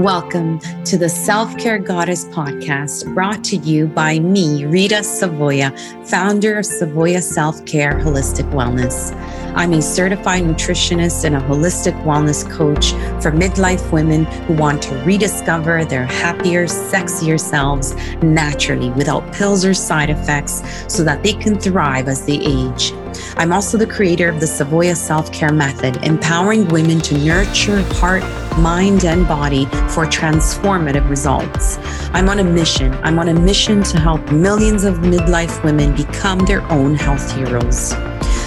Welcome to the Self Care Goddess podcast brought to you by me, Rita Savoia, founder of Savoia Self Care Holistic Wellness. I'm a certified nutritionist and a holistic wellness coach for midlife women who want to rediscover their happier, sexier selves naturally without pills or side effects so that they can thrive as they age. I'm also the creator of the Savoia Self Care Method, empowering women to nurture heart, mind, and body for transformative results. I'm on a mission. I'm on a mission to help millions of midlife women become their own health heroes.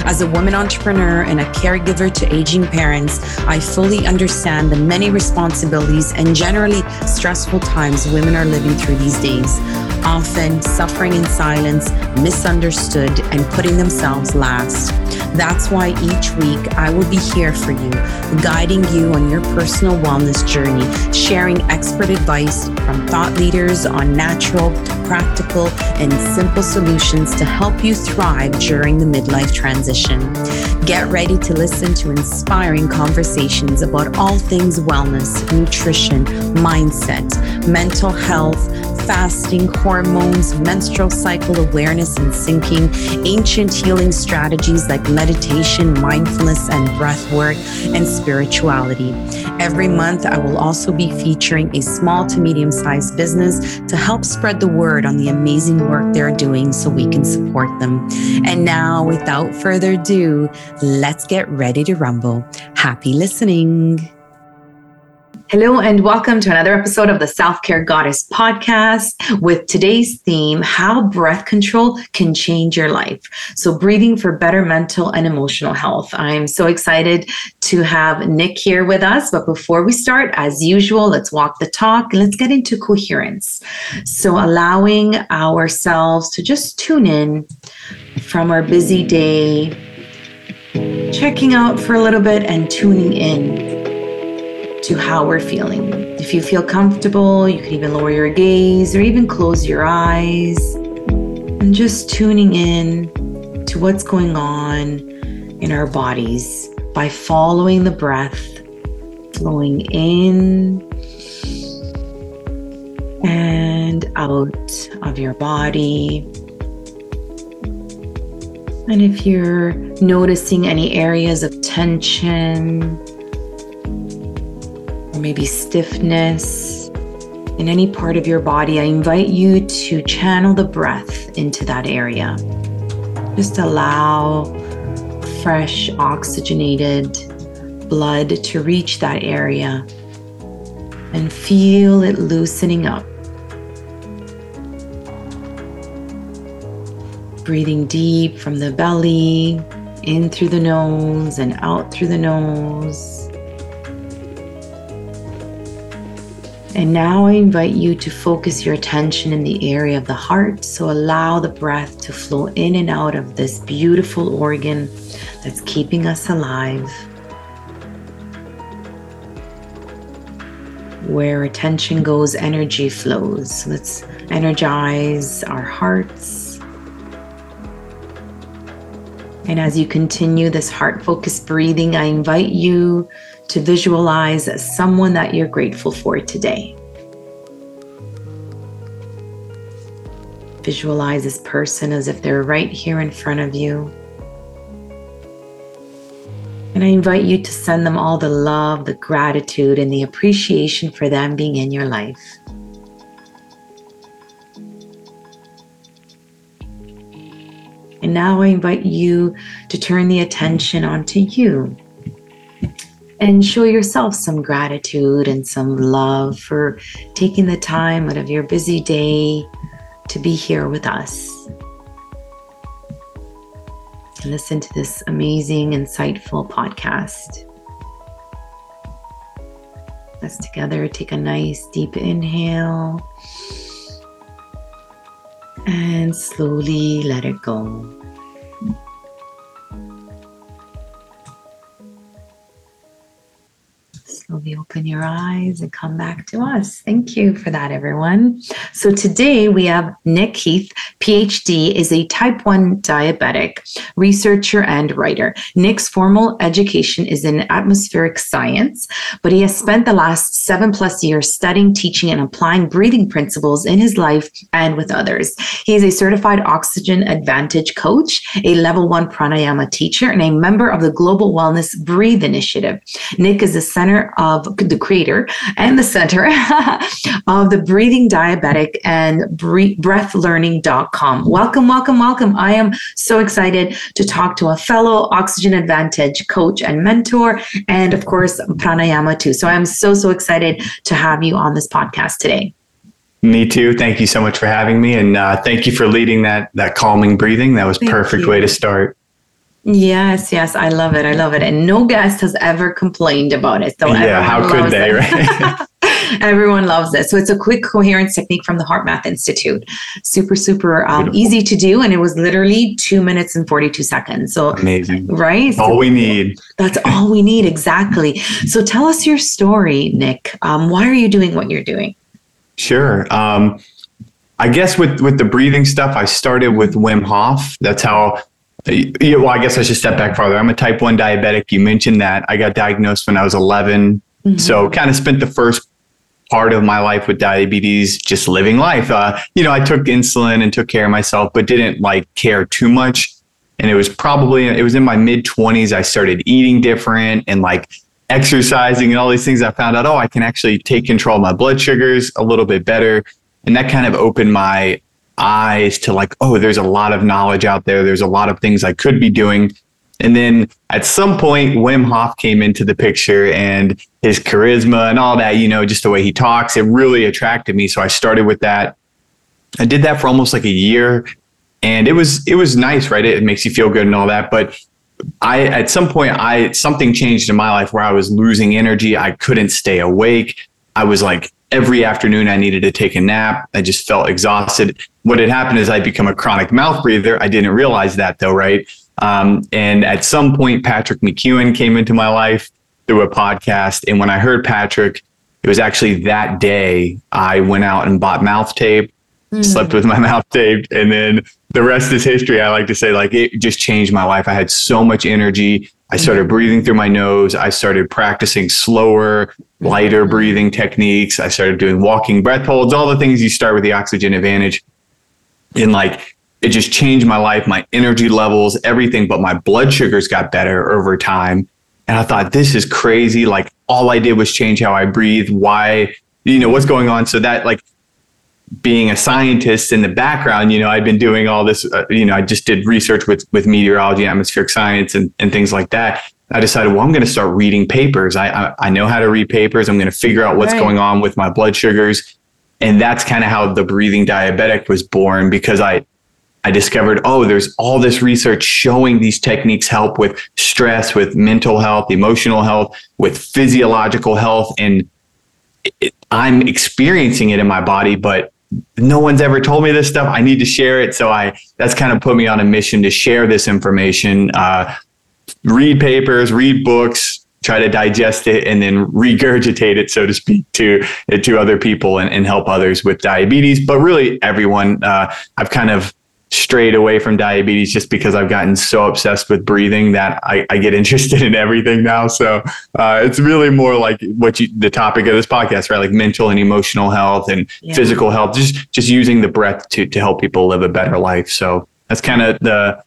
As a woman entrepreneur and a caregiver to aging parents, I fully understand the many responsibilities and generally stressful times women are living through these days, often suffering in silence, misunderstood, and putting themselves last. That's why each week I will be here for you, guiding you on your personal wellness journey, sharing expert advice from thought leaders on natural, practical, and simple solutions to help you thrive during the midlife transition. Get ready to listen to inspiring conversations about all things wellness, nutrition, mindset, mental health fasting, hormones, menstrual cycle awareness and syncing, ancient healing strategies like meditation, mindfulness, and breath work, and spirituality. Every month, I will also be featuring a small to medium sized business to help spread the word on the amazing work they're doing so we can support them. And now, without further ado, let's get ready to rumble. Happy listening. Hello, and welcome to another episode of the Self Care Goddess podcast with today's theme How Breath Control Can Change Your Life. So, breathing for better mental and emotional health. I'm so excited to have Nick here with us. But before we start, as usual, let's walk the talk and let's get into coherence. So, allowing ourselves to just tune in from our busy day, checking out for a little bit and tuning in to how we're feeling. If you feel comfortable, you can even lower your gaze or even close your eyes and just tuning in to what's going on in our bodies by following the breath, flowing in and out of your body. And if you're noticing any areas of tension, maybe stiffness in any part of your body, I invite you to channel the breath into that area. Just allow fresh, oxygenated blood to reach that area and feel it loosening up. Breathing deep from the belly, in through the nose and out through the nose. And now I invite you to focus your attention in the area of the heart. So allow the breath to flow in and out of this beautiful organ that's keeping us alive. Where attention goes, energy flows. Let's energize our hearts. And as you continue this heart focused breathing, I invite you to visualize someone that you're grateful for today. Visualize this person as if they're right here in front of you. And I invite you to send them all the love, the gratitude, and the appreciation for them being in your life. And now I invite you to turn the attention onto you and show yourself some gratitude and some love for taking the time out of your busy day to be here with us. Listen to this amazing, insightful podcast. Let's together take a nice deep inhale and slowly let it go. Open your eyes and come back to us. Thank you for that, everyone. So today we have Nick Heath, PhD, is a type 1 diabetic researcher and writer. Nick's formal education is in atmospheric science, but he has spent the last seven plus years studying, teaching, and applying breathing principles in his life and with others. He is a certified oxygen advantage coach, a level one pranayama teacher, and a member of the Global Wellness Breathe Initiative. Nick is the center of the creator and the center of the Breathing Diabetic and breathlearning.com. Welcome, welcome, welcome. I am so excited to talk to a fellow Oxygen Advantage coach and mentor, and of course, pranayama too. So I'm so, so excited to have you on this podcast today. Me too. Thank you so much for having me, and uh, thank you for leading that that calming breathing. That was thank perfect you. way to start. Yes, yes, I love it. I love it, and no guest has ever complained about it. So yeah, how could they? It. Right? everyone loves it. So it's a quick coherence technique from the HeartMath Institute. Super, super um, easy to do, and it was literally two minutes and forty-two seconds. So amazing, right? All so we need. That's all we need, exactly. So tell us your story, Nick. Um, why are you doing what you're doing? Sure. Um, I guess with with the breathing stuff, I started with Wim Hof. That's how. Yeah, well, I guess I should step back farther. I'm a type one diabetic. You mentioned that I got diagnosed when I was 11. Mm-hmm. So kind of spent the first part of my life with diabetes just living life. Uh, you know, I took insulin and took care of myself, but didn't like care too much. And it was probably it was in my mid 20s. I started eating different and like exercising and all these things, I found out, oh, I can actually take control of my blood sugars a little bit better. And that kind of opened my eyes to like, oh, there's a lot of knowledge out there. There's a lot of things I could be doing. And then at some point, Wim Hof came into the picture and his charisma and all that, you know, just the way he talks, it really attracted me. So I started with that. I did that for almost like a year and it was it was nice, right? It, makes you feel good and all that. But I at some point I something changed in my life where I was losing energy. I couldn't stay awake. I was like every afternoon I needed to take a nap. I just felt exhausted. What had happened is I'd become a chronic mouth breather. I didn't realize that though, right? Um, and at some point, Patrick McKeown came into my life through a podcast. And when I heard Patrick, it was actually that day I went out and bought mouth tape, mm. slept with my mouth taped, and then the rest is history. I like to say, like, it just changed my life. I had so much energy. I started breathing through my nose. I started practicing slower, lighter breathing techniques. I started doing walking breath holds, all the things you start with the oxygen advantage. And like, it just changed my life, my energy levels, everything. But my blood sugars got better over time. And I thought, this is crazy. Like, all I did was change how I breathe. Why, you know, what's going on? So that, like, being a scientist in the background, you know, I've been doing all this, uh, you know, I just did research with, with meteorology, atmospheric science and, and things like that. I decided, well, I'm going to start reading papers. I, I, I, know how to read papers. I'm going to figure out what's right. going on with my blood sugars. And that's kind of how the breathing diabetic was born because I, I discovered, oh, there's all this research showing these techniques help with stress, with mental health, emotional health, with physiological health. And it, I'm experiencing it in my body, but no one's ever told me this stuff. I need to share it. So I that's kind of put me on a mission to share this information, uh, read papers, read books, try to digest it, and then regurgitate it, so to speak, to to other people and, and help others with diabetes. But really, everyone. Uh, I've kind of strayed away from diabetes just because I've gotten so obsessed with breathing that I, I get interested in everything now. So uh, it's really more like what you, the topic of this podcast, right? Like mental and emotional health and yeah. physical health, just, just using the breath to, to help people live a better life. So that's kind of the,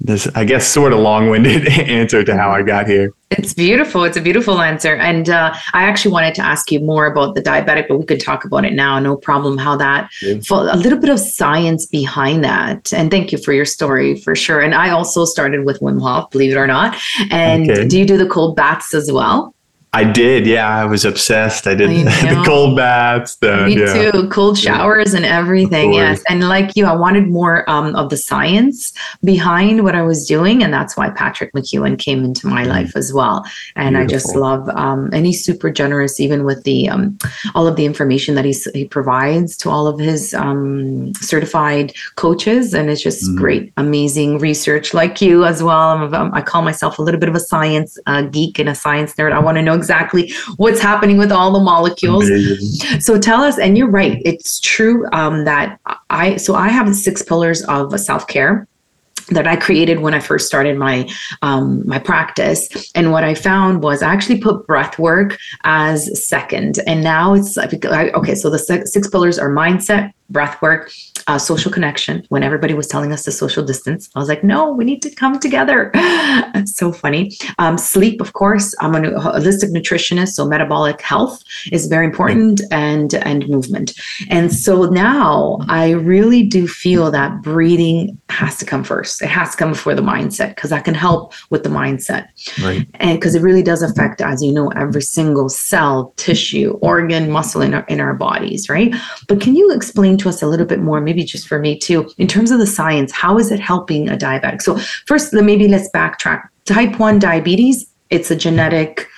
this, I guess, sort of long winded answer to how I got here. It's beautiful. It's a beautiful answer. And uh, I actually wanted to ask you more about the diabetic, but we could talk about it now. No problem. How that, yeah. a little bit of science behind that. And thank you for your story for sure. And I also started with Wim Hof, believe it or not. And okay. do you do the cold baths as well? I did. Yeah, I was obsessed. I did the cold baths. The, Me yeah. too. Cold showers and everything. Yes. And like you, I wanted more um, of the science behind what I was doing. And that's why Patrick McKeown came into my mm. life as well. And Beautiful. I just love, um, and he's super generous, even with the, um, all of the information that he's, he provides to all of his um, certified coaches. And it's just mm. great, amazing research like you as well. I'm, I call myself a little bit of a science uh, geek and a science nerd. I want to know exactly what's happening with all the molecules. Amazing. So tell us, and you're right, it's true um, that I, so I have six pillars of self care that I created when I first started my um, my practice. And what I found was I actually put breath work as second, and now it's like, okay. So the six pillars are mindset, breath work, uh, social connection. When everybody was telling us to social distance, I was like, no, we need to come together. so funny. Um, sleep, of course. I'm a holistic nutritionist, so metabolic health is very important, and and movement. And so now I really do feel that breathing has to come first. It has to come before the mindset because that can help with the mindset. Right. And because it really does affect, as you know, every single cell, tissue, organ, muscle in our in our bodies, right? But can you explain? Explain to us a little bit more, maybe just for me too, in terms of the science, how is it helping a diabetic? So, first, maybe let's backtrack. Type 1 diabetes, it's a genetic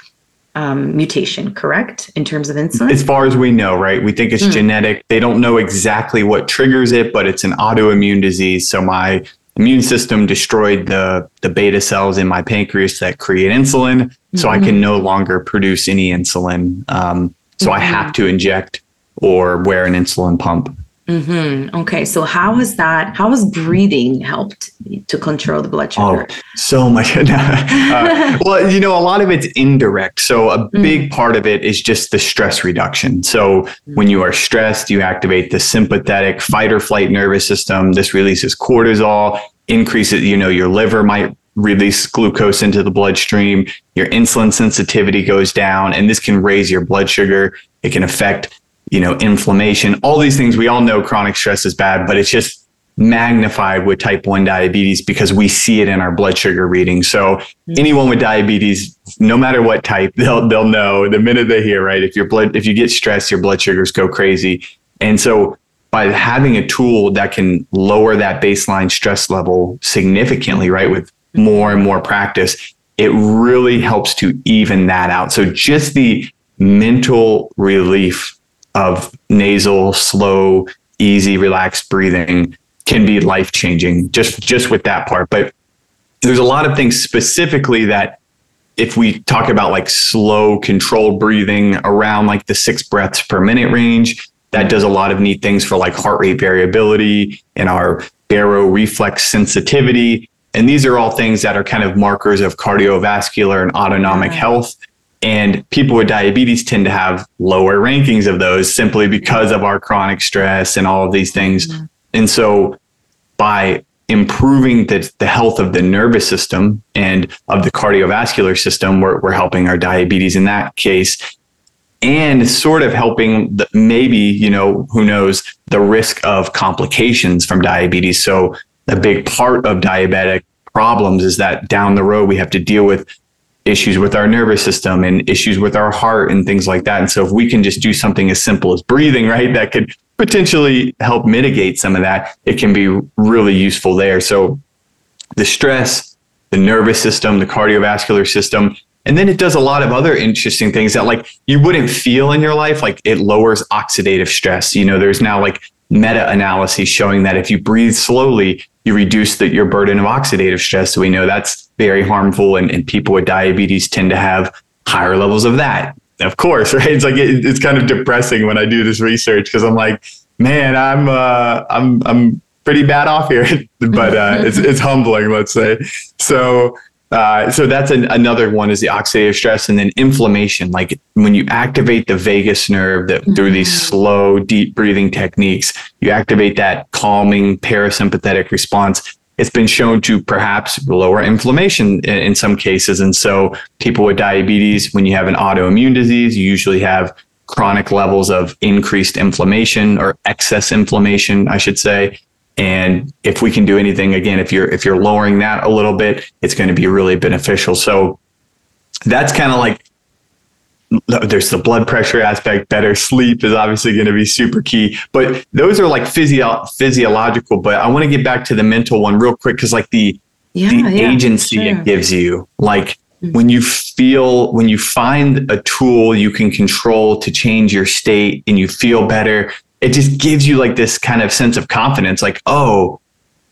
um, mutation, correct? In terms of insulin? As far as we know, right? We think it's mm. genetic. They don't know exactly what triggers it, but it's an autoimmune disease. So, my immune system destroyed the, the beta cells in my pancreas that create insulin. So, mm-hmm. I can mm-hmm. no longer produce any insulin. Um, so, mm-hmm. I have to inject or wear an insulin pump. Mm-hmm. Okay, so how has that? How has breathing helped to control the blood sugar? Oh, so much. uh, well, you know, a lot of it's indirect. So a mm. big part of it is just the stress reduction. So mm. when you are stressed, you activate the sympathetic fight or flight nervous system. This releases cortisol, increases. You know, your liver might release glucose into the bloodstream. Your insulin sensitivity goes down, and this can raise your blood sugar. It can affect you know, inflammation, all these things. We all know chronic stress is bad, but it's just magnified with type 1 diabetes because we see it in our blood sugar reading. So mm-hmm. anyone with diabetes, no matter what type, they'll they'll know the minute they hear, right? If your blood if you get stressed, your blood sugars go crazy. And so by having a tool that can lower that baseline stress level significantly, right, with more and more practice, it really helps to even that out. So just the mental relief of nasal, slow, easy, relaxed breathing can be life changing just just with that part. But there's a lot of things specifically that if we talk about like slow controlled breathing around like the six breaths per minute range, that does a lot of neat things for like heart rate variability and our baroreflex sensitivity. And these are all things that are kind of markers of cardiovascular and autonomic health. And people with diabetes tend to have lower rankings of those simply because of our chronic stress and all of these things. Mm-hmm. And so by improving the, the health of the nervous system and of the cardiovascular system, we're, we're helping our diabetes in that case and sort of helping the, maybe, you know, who knows, the risk of complications from diabetes. So a big part of diabetic problems is that down the road we have to deal with issues with our nervous system and issues with our heart and things like that. And so if we can just do something as simple as breathing, right, that could potentially help mitigate some of that, it can be really useful there. So the stress, the nervous system, the cardiovascular system, and then it does a lot of other interesting things that like you wouldn't feel in your life. Like it lowers oxidative stress. You know, there's now like meta analyses showing that if you breathe slowly, you reduce the, your burden of oxidative stress. So we know that's very harmful, and, and people with diabetes tend to have higher levels of that. Of course, right? It's like it, it's kind of depressing when I do this research because I'm like, man, I'm uh, I'm I'm pretty bad off here, but uh, it's it's humbling, let's say. So uh, so that's an, another one is the oxidative stress and then inflammation. Like when you activate the vagus nerve that mm-hmm. through these mm-hmm. slow, deep breathing techniques, you activate that calming parasympathetic response. It's been shown to perhaps lower inflammation in, in some cases. And so people with diabetes, when you have an autoimmune disease, you usually have chronic levels of increased inflammation or excess inflammation, I should say. And if we can do anything, again, if you're if you're lowering that a little bit, it's going to be really beneficial. So that's kind of like there's the blood pressure aspect. Better sleep is obviously going to be super key. But those are like physio- physiological. But I want to get back to the mental one real quick because like the yeah, the yeah, agency sure. it gives you, like mm-hmm. when you feel when you find a tool you can control to change your state and you feel better it just gives you like this kind of sense of confidence like oh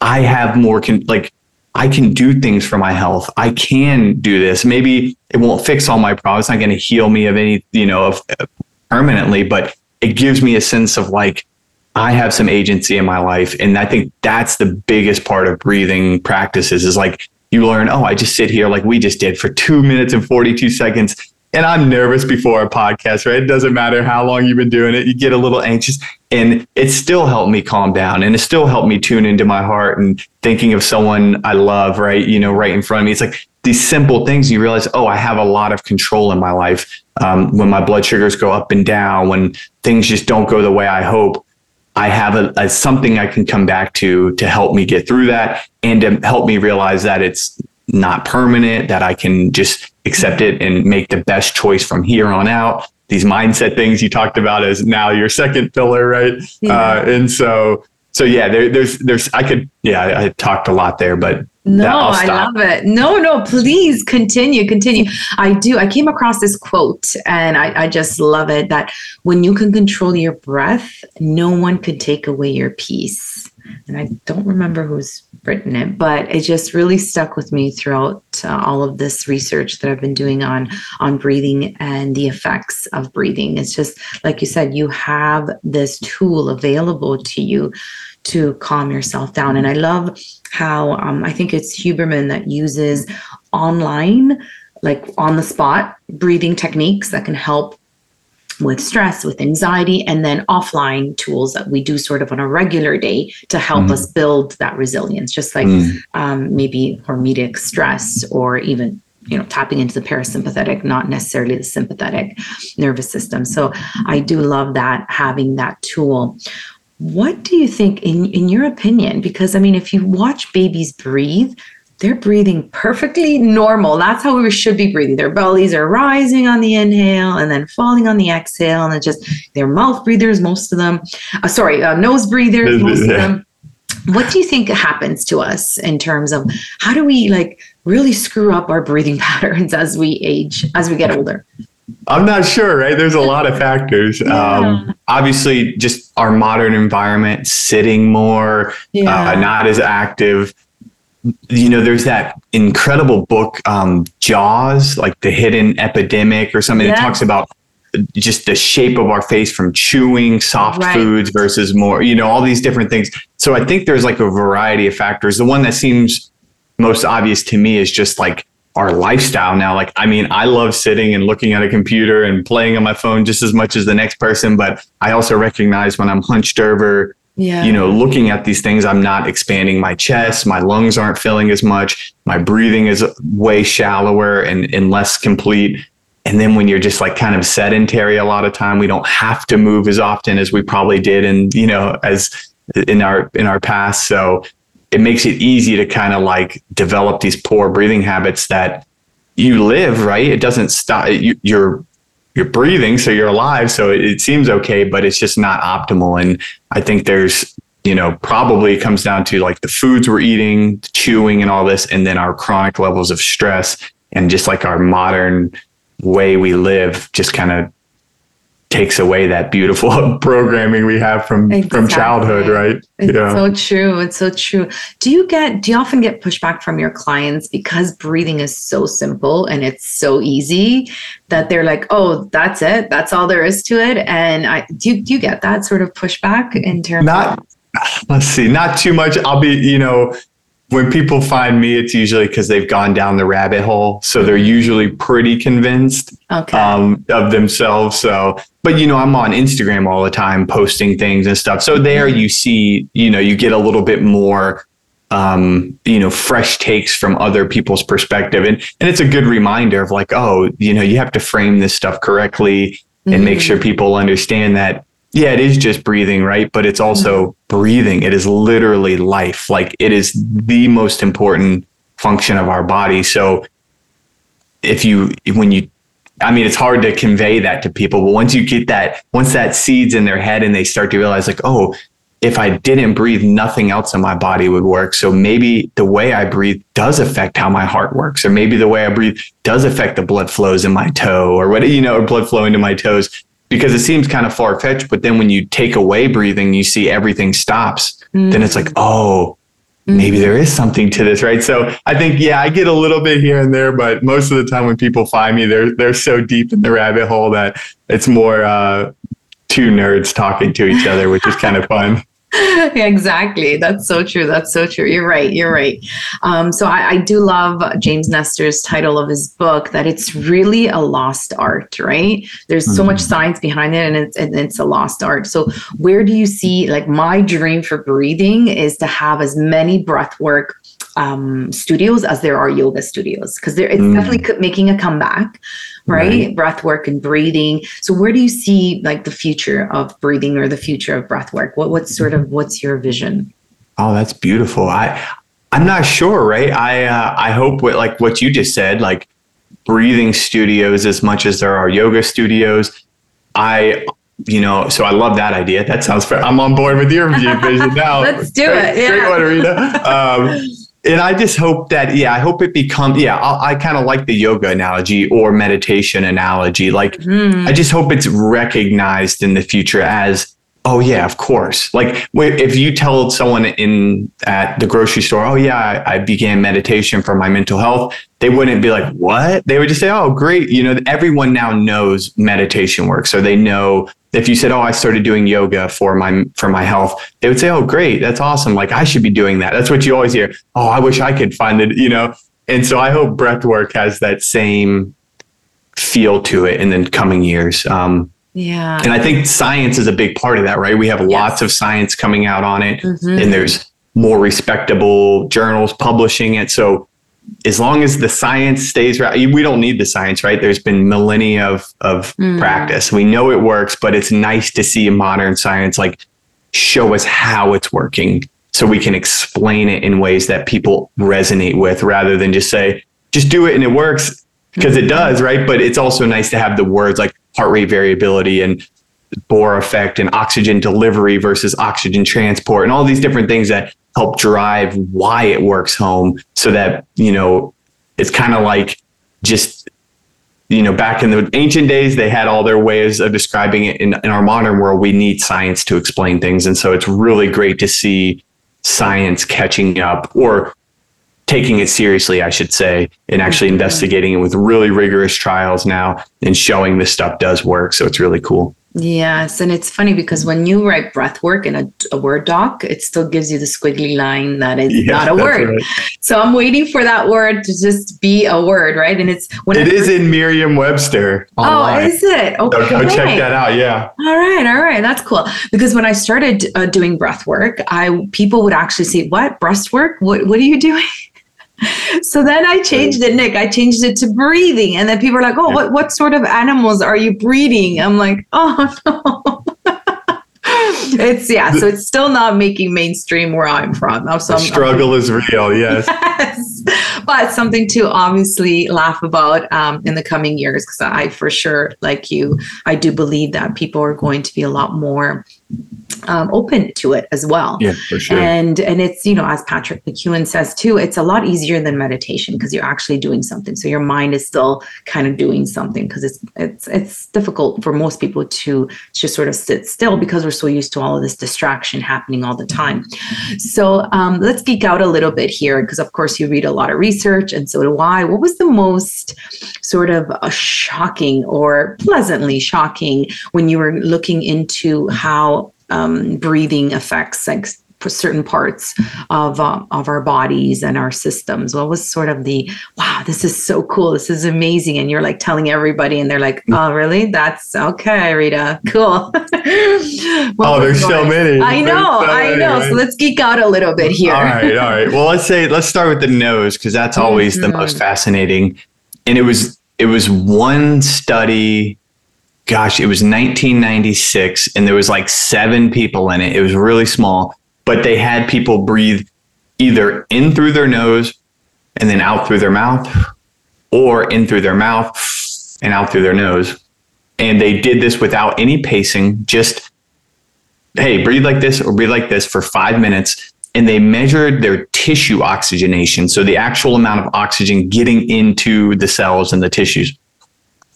i have more con- like I can do things for my health. I can do this. Maybe it won't fix all my problems. It's not going to heal me of any, you know, of uh, permanently, but it gives me a sense of like, I have some agency in my life. And I think that's the biggest part of breathing practices is like you learn, oh, I just sit here like we just did for two minutes and 42 seconds. And I'm nervous before a podcast, right? It doesn't matter how long you've been doing it. You get a little anxious and it still helped me calm down and it still helped me tune into my heart and thinking of someone I love, right? You know, right in front of me. It's like these simple things you realize, oh, I have a lot of control in my life. Um, when my blood sugars go up and down, when things just don't go the way I hope, I have a, a, something I can come back to to help me get through that and to help me realize that it's not permanent, that I can just accept it and make the best choice from here on out. These mindset things you talked about as now your second pillar, right? Yeah. Uh, and so, so yeah, there, there's, there's, I could, yeah, I, I talked a lot there, but no, I love it. No, no, please continue, continue. I do. I came across this quote and I, I just love it that when you can control your breath, no one could take away your peace. And I don't remember who's written it, but it just really stuck with me throughout uh, all of this research that I've been doing on on breathing and the effects of breathing. It's just like you said, you have this tool available to you to calm yourself down. And I love how um, I think it's Huberman that uses online, like on the spot breathing techniques that can help with stress, with anxiety, and then offline tools that we do sort of on a regular day to help mm. us build that resilience, just like mm. um, maybe hormetic stress or even you know tapping into the parasympathetic not necessarily the sympathetic nervous system so i do love that having that tool what do you think, in, in your opinion? Because I mean, if you watch babies breathe, they're breathing perfectly normal. That's how we should be breathing. Their bellies are rising on the inhale and then falling on the exhale. And it's just they're mouth breathers, most of them. Uh, sorry, uh, nose breathers, most of them. What do you think happens to us in terms of how do we like really screw up our breathing patterns as we age, as we get older? I'm not sure, right? There's a lot of factors. Yeah. Um, obviously, just our modern environment, sitting more, uh, yeah. uh, not as active. You know, there's that incredible book, um, Jaws, like the hidden epidemic or something yeah. that talks about just the shape of our face from chewing soft right. foods versus more, you know, all these different things. So I think there's like a variety of factors. The one that seems most obvious to me is just like our lifestyle now. Like, I mean, I love sitting and looking at a computer and playing on my phone just as much as the next person. But I also recognize when I'm hunched over, yeah. you know, looking at these things, I'm not expanding my chest. My lungs aren't filling as much. My breathing is way shallower and, and less complete. And then when you're just like kind of sedentary a lot of time, we don't have to move as often as we probably did and, you know, as in our in our past. So it makes it easy to kind of like develop these poor breathing habits that you live right it doesn't stop you, you're you're breathing so you're alive so it, it seems okay but it's just not optimal. And i think there's you know probably comes down to like the foods we're eating chewing and all this and then our chronic levels of stress and just like our modern way we live just kind of takes away that beautiful programming we have from exactly. from childhood right? It's yeah. so true. It's so true. Do you get do you often get pushback from your clients because breathing is so simple and it's so easy that they're like oh that's it. That's all there is to it. And i do you, do you get that sort of pushback in terms not of- let's see not too much. I'll be you know when people find me, it's usually because they've gone down the rabbit hole. So they're usually pretty convinced okay. um, of themselves. So, but you know, I'm on Instagram all the time posting things and stuff. So there you see, you know, you get a little bit more, um, you know, fresh takes from other people's perspective. And, and it's a good reminder of like, oh, you know, you have to frame this stuff correctly and mm-hmm. make sure people understand that yeah, it is just breathing, right? But it's also mm-hmm. Breathing. It is literally life. Like it is the most important function of our body. So if you, when you, I mean, it's hard to convey that to people, but once you get that, once that seeds in their head and they start to realize, like, oh, if I didn't breathe, nothing else in my body would work. So maybe the way I breathe does affect how my heart works, or maybe the way I breathe does affect the blood flows in my toe, or what you know, or blood flow into my toes because it seems kind of far fetched. But then when you take away breathing, you see everything stops. Mm. Then it's like, oh, maybe there is something to this, right? So I think, yeah, I get a little bit here and there, but most of the time when people find me, they're they're so deep in the rabbit hole that it's more uh, two nerds talking to each other, which is kind of fun. exactly. That's so true. That's so true. You're right. You're right. Um, so I, I, do love James Nestor's title of his book that it's really a lost art, right? There's so mm-hmm. much science behind it and it's, and it's a lost art. So where do you see like my dream for breathing is to have as many breath work um, studios as there are yoga studios because there it's mm. definitely making a comeback right? right? Breath work and breathing. So where do you see like the future of breathing or the future of breath work? What what's sort of what's your vision? Oh, that's beautiful. I I'm not sure, right? I uh, I hope what like what you just said, like breathing studios as much as there are yoga studios. I you know, so I love that idea. That sounds fair. I'm on board with your vision now. Let's do it. Yeah. Great one, Rita. Um, and I just hope that, yeah, I hope it becomes, yeah, I, I kind of like the yoga analogy or meditation analogy. Like, mm. I just hope it's recognized in the future as, oh yeah, of course. Like, if you tell someone in at the grocery store, oh yeah, I, I began meditation for my mental health, they wouldn't be like, what? They would just say, oh great, you know, everyone now knows meditation works, so they know if you said, "Oh, I started doing yoga for my for my health," they would say, "Oh, great, that's awesome! Like I should be doing that." That's what you always hear. Oh, I wish I could find it, you know. And so I hope breathwork has that same feel to it in the coming years. Um, yeah, and I think science is a big part of that, right? We have yes. lots of science coming out on it, mm-hmm. and there's more respectable journals publishing it. So as long as the science stays right, we don't need the science, right? There's been millennia of, of mm. practice. We know it works, but it's nice to see modern science like show us how it's working so we can explain it in ways that people resonate with rather than just say, just do it and it works because mm-hmm. it does, right? But it's also nice to have the words like heart rate variability and Bohr effect and oxygen delivery versus oxygen transport and all these different things that help drive why it works home so that, you know, it's kind of like just, you know, back in the ancient days, they had all their ways of describing it. In, in our modern world, we need science to explain things. And so it's really great to see science catching up or taking it seriously, I should say, and actually mm-hmm. investigating it with really rigorous trials now and showing this stuff does work. So it's really cool. Yes, and it's funny because when you write breath work in a, a Word doc, it still gives you the squiggly line that is yeah, not a word. Right. So I'm waiting for that word to just be a word, right? And it's when it is in Merriam-Webster. Oh, is it? Okay, so go check that out. Yeah. All right, all right, that's cool. Because when I started uh, doing breath work, I people would actually say, "What breast work? What what are you doing?" So then I changed it, Nick. I changed it to breathing. And then people are like, oh, what, what sort of animals are you breeding? I'm like, oh, no. it's yeah, so it's still not making mainstream where I'm from. So the struggle I'm, is real, yes. yes. But something to obviously laugh about um, in the coming years, because I for sure, like you, I do believe that people are going to be a lot more um, open to it as well. Yeah, for sure. And and it's you know as Patrick McKeown says too, it's a lot easier than meditation because you're actually doing something. So your mind is still kind of doing something because it's it's it's difficult for most people to just sort of sit still because we're so used to all of this distraction happening all the time. So um, let's geek out a little bit here because of course you read a lot of research and so do I. What was the most sort of a shocking or pleasantly shocking when you were looking into how um, breathing affects like certain parts of uh, of our bodies and our systems. What was sort of the wow this is so cool. This is amazing. And you're like telling everybody and they're like oh really? That's okay rita. Cool. Well, oh there's so many. I know so i know. right? so let's geek out a little bit here. All right all right. Well let's say let's start with the nose because that's always mm-hmm. the most fascinating. And it was it was one study gosh, it was 1996 and there was like seven people in it. It was really small, but they had people breathe either in through their nose and then out through their mouth or in through their mouth and out through their nose. And they did this without any pacing, just, hey, breathe like this or breathe like this for five minutes. And they measured their tissue oxygenation. So the actual amount of oxygen getting into the cells and the tissues.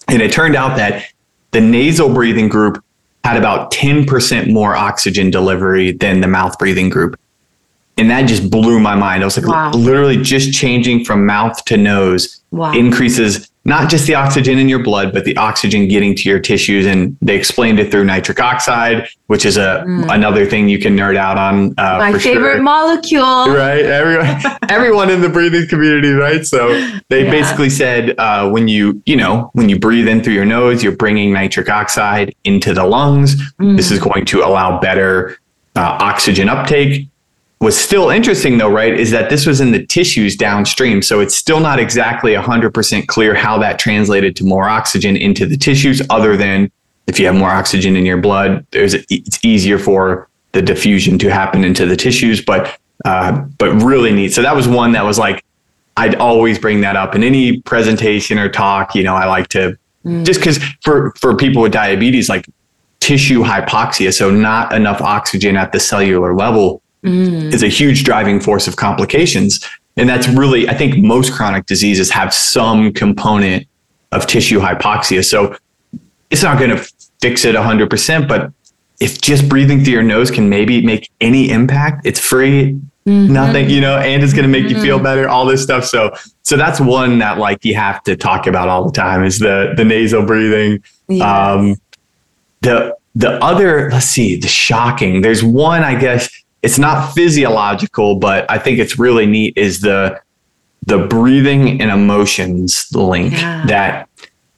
And it turned out that the nasal breathing group had about 10% more oxygen delivery than the mouth breathing group. And that just blew my mind. I was like, Wow. literally just changing from mouth to nose Wow. increases not just the oxygen in your blood, but the oxygen getting to your tissues. And they explained it through nitric oxide, which is a Mm. another thing you can nerd out on. Uh, My favorite sure. molecule. Right, everyone, everyone in the breathing community, right? So they Yeah. basically said uh, when you, you know, when you breathe in through your nose, you're bringing nitric oxide into the lungs. Mm. This is going to allow better uh, oxygen uptake. What's still interesting, though, right, is that this was in the tissues downstream. So it's still not exactly 100% clear how that translated to more oxygen into the tissues, other than if you have more oxygen in your blood, there's it's easier for the diffusion to happen into the tissues. But uh, but really neat. So that was one that was like I'd always bring that up in any presentation or talk. You know, I like to Mm. just because for for people with diabetes, like tissue hypoxia, so not enough oxygen at the cellular level Mm. is a huge driving force of complications. And that's really, I think most chronic diseases have some component of tissue hypoxia. So it's not going to fix it 100%, but if just breathing through your nose can maybe make any impact, it's free, Mhm. nothing, you know, and it's going to make you feel better, all this stuff. So, so that's one that like you have to talk about all the time is the, the nasal breathing. Um, the the other, let's see, the shocking. There's one, I guess it's not physiological, but I think it's really neat. Is the the breathing and emotions link Yeah. that.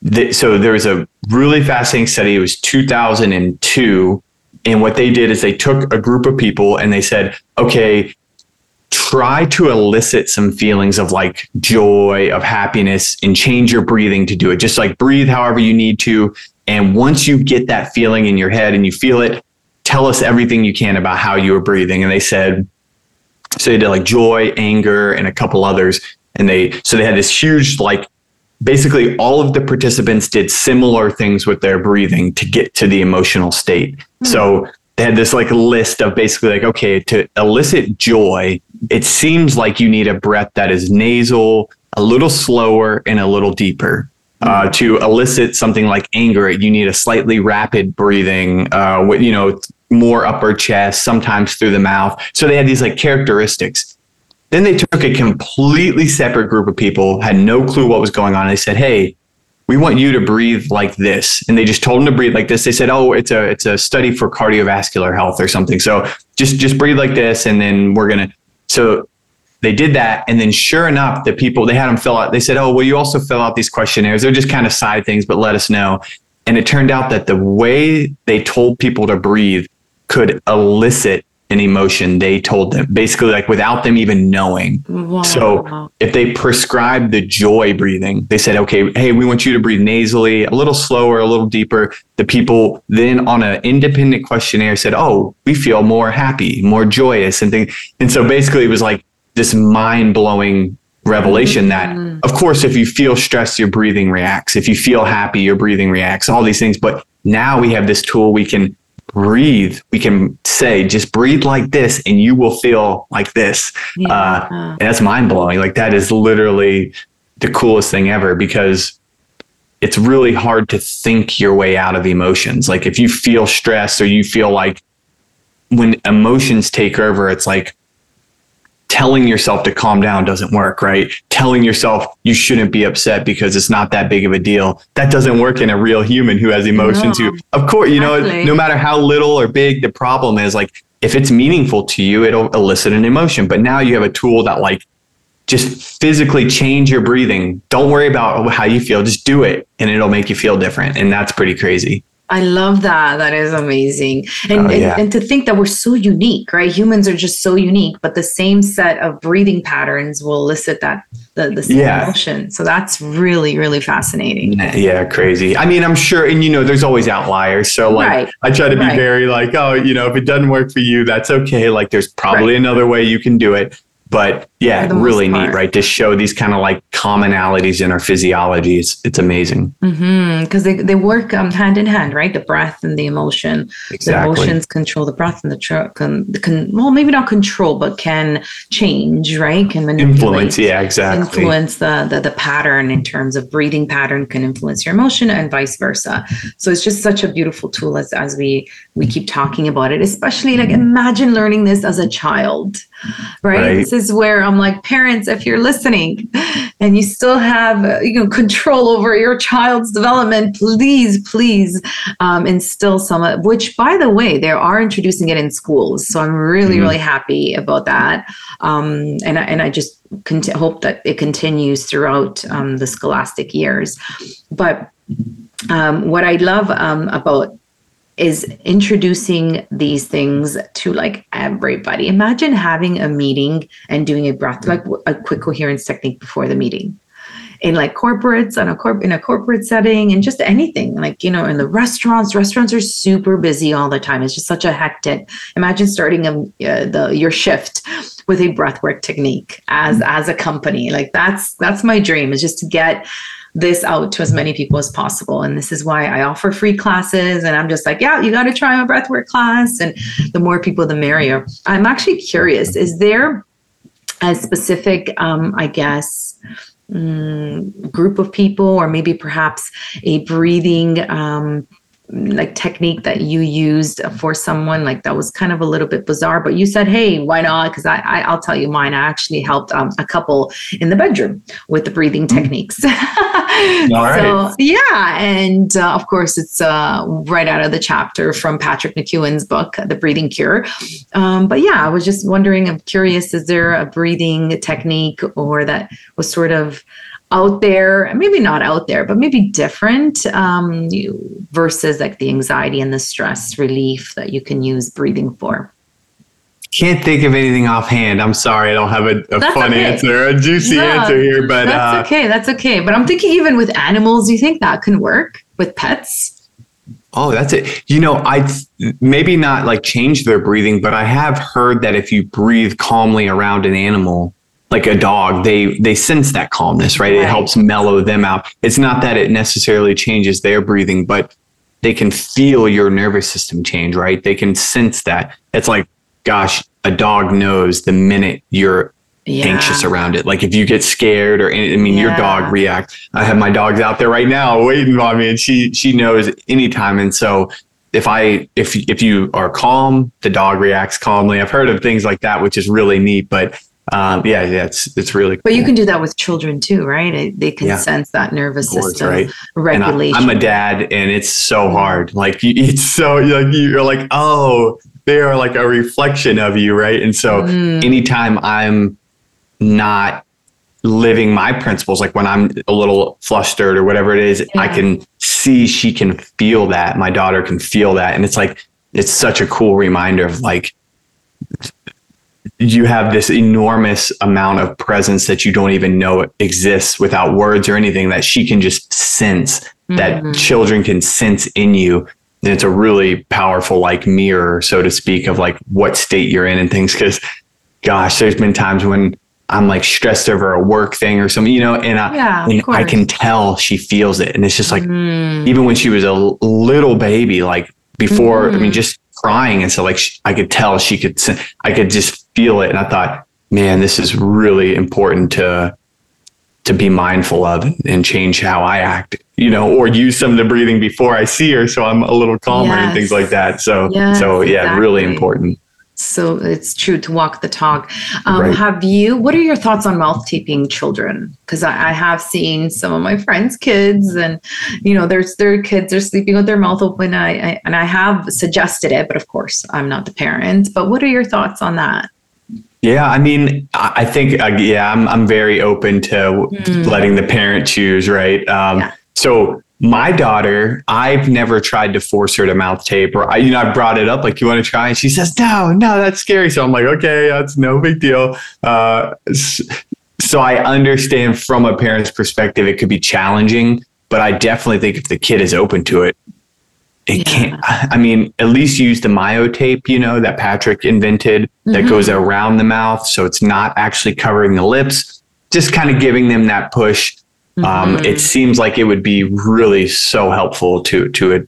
that so there was a really fascinating study. It was 2002, and what they did is they took a group of people and they said, okay, try to elicit some feelings of like joy, of happiness, and change your breathing to do it. Just like breathe however you need to. And once you get that feeling in your head and you feel it, tell us everything you can about how you were breathing. And they said, so they did like joy, anger, and a couple others. And they, so they had this huge, like, basically all of the participants did similar things with their breathing to get to the emotional state. Hmm. So they had this like list of basically like, okay, to elicit joy, it seems like you need a breath that is nasal, a little slower, and a little deeper. Uh, to elicit something like anger, you need a slightly rapid breathing, uh, with, you know, more upper chest, sometimes through the mouth. So they had these like characteristics. Then they took a completely separate group of people, had no clue what was going on. They said, "Hey, we want you to breathe like this," and they just told them to breathe like this. They said, "Oh, it's a it's a study for cardiovascular health or something. So just just breathe like this, and then we're gonna." So they did that, and then sure enough, the people they had them fill out. They said, "Oh, well, you also fill out these questionnaires. They're just kind of side things, but let us know." And it turned out that the way they told people to breathe could elicit an emotion they told them, basically like without them even knowing. Wow. So if they prescribed the joy breathing, they said, okay, hey, we want you to breathe nasally, a little slower, a little deeper. The people then on an independent questionnaire said, oh, we feel more happy, more joyous and things. And so basically it was like this mind blowing revelation that of course if you feel stressed your breathing reacts if you feel happy your breathing reacts all these things but now we have this tool we can breathe we can say just breathe like this and you will feel like this Yeah. uh, and that's mind blowing. Like that is literally the coolest thing ever because it's really hard to think your way out of emotions. Like if you feel stress or you feel like when emotions take over, it's like telling yourself to calm down doesn't work, right? Telling yourself you shouldn't be upset because it's not that big of a deal. That doesn't work in a real human who has emotions No. who of course, you know, no matter how little or big the problem is, like if it's meaningful to you, it'll elicit an emotion. But now you have a tool that like just physically change your breathing. Don't worry about how you feel. Just do it and it'll make you feel different. And that's pretty crazy. I love that. That is amazing. And, Oh, and, yeah. and to think that we're so unique, right? Humans are just so unique, but the same set of breathing patterns will elicit that the, the same Yeah. emotion. So that's really, really fascinating. Yeah, crazy. I mean, I'm sure, and you know, there's always outliers. So, like, Right. I try to be Right. very like, oh, you know, if it doesn't work for you, that's okay. Like, there's probably another way you can do it. But yeah, For the most really neat, right? To show these kind of like commonalities in our physiology. It's, it's amazing. Because they, they work um, hand in hand, right? The breath and the emotion. Exactly. The emotions control the breath, and the tr- can, can well, maybe not control, but can change, right? Can manipulate. Influence. Yeah, exactly. influence the, the the pattern in terms of breathing pattern can influence your emotion and vice versa so it's just such a beautiful tool as as we we keep talking about it especially like imagine learning this as a child right? right? This is where I'm like, parents, if you're listening and you still have you know control over your child's development, please, please um, instill some. Which, by the way, they are introducing it in schools, so I'm really, mm-hmm. really happy about that. Um, and I, and I just cont- hope that it continues throughout um, the scholastic years. But um, what I love um, about is introducing these things to like everybody. Imagine having a meeting and doing a breath, like a quick coherence technique before the meeting. In like corporates, on a corp in a corporate setting, and just anything like you know, in the restaurants. Restaurants are super busy all the time. It's just such a hectic. Imagine starting a, uh, the your shift with a breathwork technique as mm-hmm. as a company. Like that's that's my dream is just to get this out to as many people as possible. And this is why I offer free classes. And I'm just like, yeah, you got to try my breathwork class. And the more people, the merrier. I'm actually curious is there a specific, um, I guess, um, group of people, or maybe perhaps a breathing um, like technique that you used for someone like that was kind of a little bit bizarre but you said hey why not because I, I will tell you mine i actually helped um, a couple in the bedroom with the breathing mm. techniques All right. so yeah and uh, of course it's uh, right out of the chapter from patrick mckeown's book the breathing cure um, but yeah i was just wondering i'm curious is there a breathing technique or that was sort of out there, maybe not out there, but maybe different um, versus like the anxiety and the stress relief that you can use breathing for? Can't think of anything offhand. I'm sorry, I don't have a, a fun okay. answer, a juicy answer here, but that's uh, okay. That's okay. But I'm thinking even with animals, do you think that can work with pets? Oh, that's it. You know, I maybe not like change their breathing, but I have heard that if you breathe calmly around an animal, like a dog, they they sense that calmness, right? right? It helps mellow them out. It's not that it necessarily changes their breathing, but they can feel your nervous system change, right? They can sense that. It's like, gosh, a dog knows the minute you're yeah. anxious around it. Like if you get scared or I mean yeah. your dog reacts. I have my dogs out there right now waiting on me and she she knows anytime. And so if I if if you are calm, the dog reacts calmly. I've heard of things like that, which is really neat. But um, yeah, yeah, it's it's really. Cool. But you can do that with children too, right? They can yeah. sense that nervous course, system right? regulation. I, am a dad, and it's so hard. Like it's so like you're like, oh, they are like a reflection of you, right? And so mm. anytime I'm not living my principles, like when I'm a little flustered or whatever it is, yeah. I can see she can feel that. My daughter can feel that, and it's like it's such a cool reminder of like you have this enormous amount of presence that you don't even know exists without words or anything that she can just sense mm-hmm. that children can sense in you and it's a really powerful like mirror so to speak of like what state you're in and things because gosh there's been times when i'm like stressed over a work thing or something you know and, I, yeah, and I can tell she feels it and it's just like mm. even when she was a little baby like before mm. i mean mm. just crying and so like i could tell she could i could just feel it. And I thought, man, this is really important to to be mindful of and change how I act, you know, or use some of the breathing before I see her so I'm a little calmer yes. and things like that. So yes, so yeah, exactly. really important. So it's true to walk the talk. Um, right. Have you? What are your thoughts on mouth taping children? Because I, I, have seen some of my friends' kids, and you know, there's their kids are sleeping with their mouth open. I, I and I have suggested it, but of course, I'm not the parent. But what are your thoughts on that? Yeah, I mean, I think uh, yeah, I'm I'm very open to mm. letting the parent choose, right? Um, yeah. So my daughter, I've never tried to force her to mouth tape, or I, you know, I brought it up like, you want to try? And she says, no, no, that's scary. So I'm like, okay, that's no big deal. Uh, so I understand from a parent's perspective, it could be challenging, but I definitely think if the kid is open to it, it yeah. can't i mean at least use the myotape you know that patrick invented mm-hmm. that goes around the mouth so it's not actually covering the lips just kind of giving them that push um, mm-hmm. um, it seems like it would be really so helpful to to a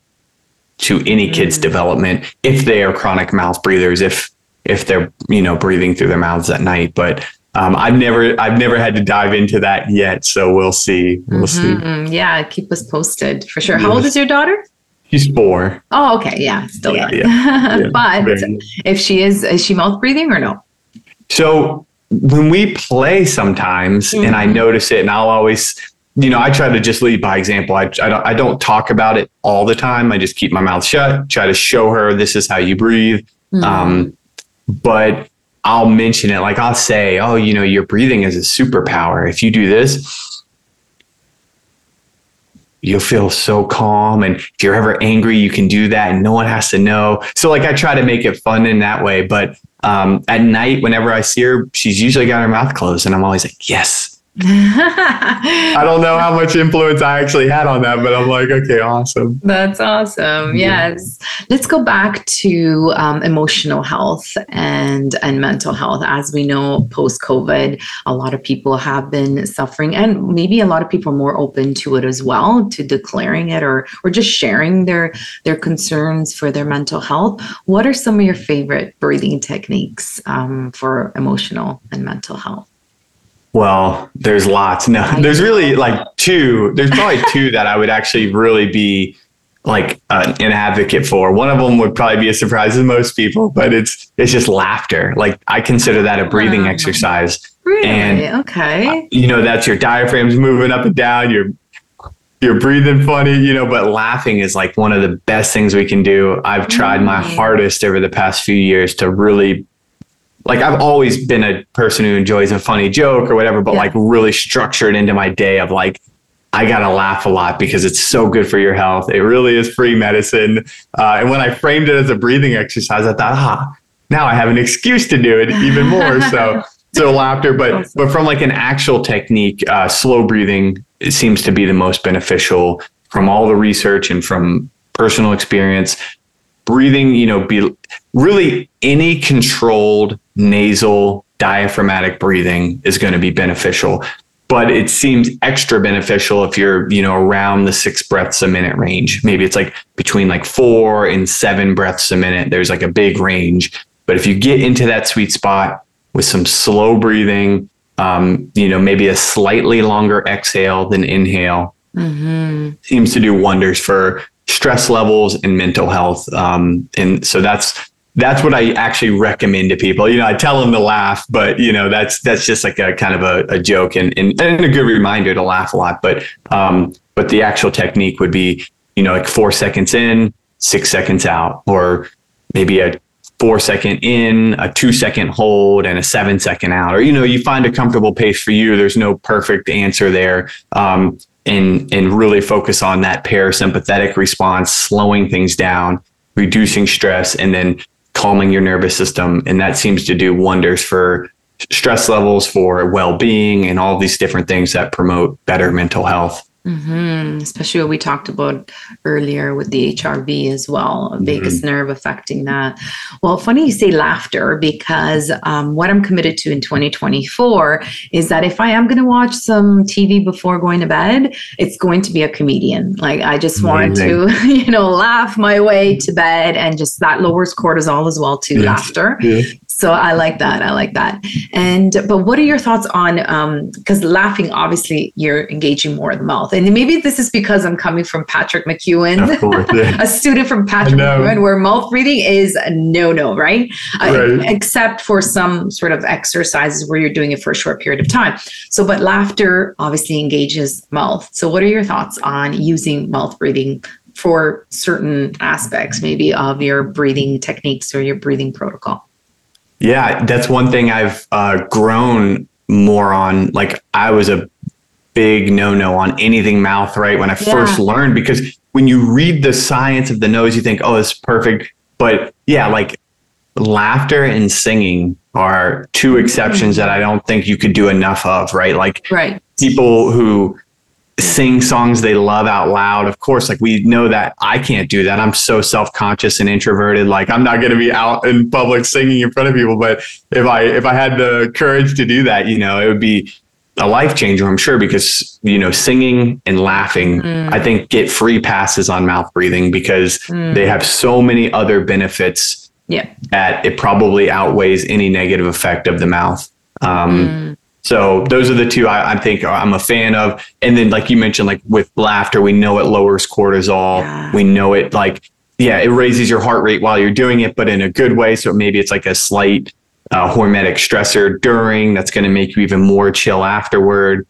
to any kid's mm-hmm. development if they are chronic mouth breathers if if they're you know breathing through their mouths at night but um, I've never I've never had to dive into that yet, so we'll see. We'll mm-hmm. see. Yeah, keep us posted for sure. How old is your daughter? She's four. Oh, okay. Yeah, still yeah. Yeah, yeah, but very. if she is, is she mouth breathing or no? So when we play sometimes, mm-hmm. and I mm-hmm. notice it, and I'll always, you know, I try to just lead by example. I, I, don't, I don't talk about it all the time. I just keep my mouth shut, try to show her this is how you breathe. Mm-hmm. Um, but I'll mention it, like I'll say, oh, you know, your breathing is a superpower. If you do this, you'll feel so calm. And if you're ever angry, you can do that and no one has to know. So like I try to make it fun in that way. But um, at night, whenever I see her, she's usually got her mouth closed and I'm always like, yes, I don't know how much influence I actually had on that, but I'm like, okay, awesome. That's awesome. Yes. Let's go back to um, emotional health and and mental health. As we know, post COVID, a lot of people have been suffering, and maybe a lot of people are more open to it as well, to declaring it or or just sharing their their concerns for their mental health. What are some of your favorite breathing techniques um, for emotional and mental health? Well, there's lots. No, there's really like two. There's probably two that I would actually really be like uh, an advocate for. One of them would probably be a surprise to most people, but it's it's just laughter. Like I consider that a breathing um, exercise. Really? And, okay. Uh, you know, that's your diaphragm's moving up and down. You're you're breathing funny, you know, but laughing is like one of the best things we can do. I've tried my hardest over the past few years to really like I've always been a person who enjoys a funny joke or whatever, but yeah. like really structured into my day of like, I gotta laugh a lot because it's so good for your health. It really is free medicine. Uh, and when I framed it as a breathing exercise, I thought, ah, now I have an excuse to do it even more. So, so laughter, but awesome. but from like an actual technique, uh, slow breathing seems to be the most beneficial from all the research and from personal experience. Breathing, you know, be really any controlled nasal diaphragmatic breathing is going to be beneficial. But it seems extra beneficial if you're you know around the six breaths a minute range. Maybe it's like between like four and seven breaths a minute. There's like a big range. But if you get into that sweet spot with some slow breathing um, you know maybe a slightly longer exhale than inhale mm-hmm. seems to do wonders for stress levels and mental health um, and so that's that's what I actually recommend to people. You know, I tell them to laugh, but you know, that's that's just like a kind of a, a joke and, and, and a good reminder to laugh a lot. But um, but the actual technique would be, you know, like four seconds in, six seconds out, or maybe a four second in, a two second hold, and a seven second out. Or you know, you find a comfortable pace for you. There's no perfect answer there. Um, and and really focus on that parasympathetic response, slowing things down, reducing stress, and then calming your nervous system. And that seems to do wonders for stress levels, for well being, and all these different things that promote better mental health. Mm-hmm. Especially what we talked about earlier with the HRV as well, mm-hmm. vagus nerve affecting that. Well, funny you say laughter because um, what I'm committed to in 2024 is that if I am going to watch some TV before going to bed, it's going to be a comedian. Like I just Amazing. want to, you know, laugh my way to bed and just that lowers cortisol as well too. Yes. Laughter. Yeah. So I like that. I like that. And but what are your thoughts on um because laughing, obviously, you're engaging more in the mouth, and maybe this is because I'm coming from Patrick McKeown, course, yeah. a student from Patrick McKeown, where mouth breathing is a no no, right? right. Uh, except for some sort of exercises where you're doing it for a short period of time. So, but laughter obviously engages mouth. So, what are your thoughts on using mouth breathing for certain aspects, maybe of your breathing techniques or your breathing protocol? Yeah, that's one thing I've uh, grown more on. Like I was a big no no on anything mouth, right? When I yeah. first learned, because when you read the science of the nose, you think, oh, it's perfect. But yeah, like laughter and singing are two exceptions mm-hmm. that I don't think you could do enough of, right? Like right. people who sing songs they love out loud. Of course, like we know that I can't do that. I'm so self-conscious and introverted. Like I'm not going to be out in public singing in front of people. But if I if I had the courage to do that, you know, it would be a life changer, I'm sure, because you know, singing and laughing, mm. I think get free passes on mouth breathing because mm. they have so many other benefits. Yeah, that it probably outweighs any negative effect of the mouth. Um, mm. So those are the two I, I, think I'm a fan of. And then, like you mentioned, like with laughter, we know it lowers cortisol. Yeah. We know it like, yeah, it raises your heart rate while you're doing it, but in a good way. So maybe it's like a slight a hormetic stressor during that's going to make you even more chill afterward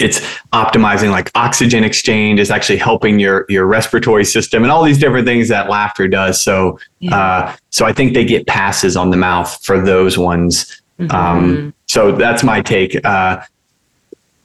it's optimizing like oxygen exchange it's actually helping your your respiratory system and all these different things that laughter does so yeah. uh, so i think they get passes on the mouth for those ones mm-hmm. um, so that's my take uh,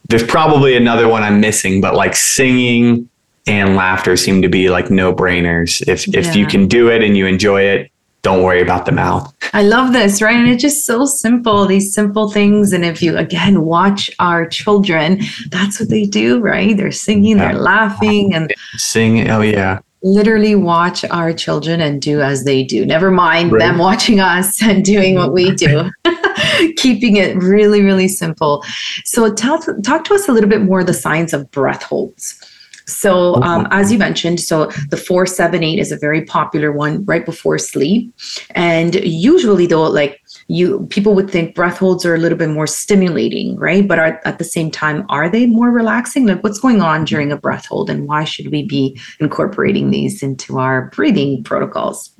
there's probably another one i'm missing but like singing and laughter seem to be like no brainers if if yeah. you can do it and you enjoy it don't worry about the mouth. I love this, right? And it's just so simple, these simple things. And if you again watch our children, that's what they do, right? They're singing, they're laughing, and singing. Oh, yeah. Literally watch our children and do as they do. Never mind right. them watching us and doing what we do. Keeping it really, really simple. So, tell, talk to us a little bit more the science of breath holds. So, um, as you mentioned, so the 478 is a very popular one right before sleep. And usually, though, like you people would think breath holds are a little bit more stimulating, right? But are, at the same time, are they more relaxing? Like, what's going on during a breath hold, and why should we be incorporating these into our breathing protocols?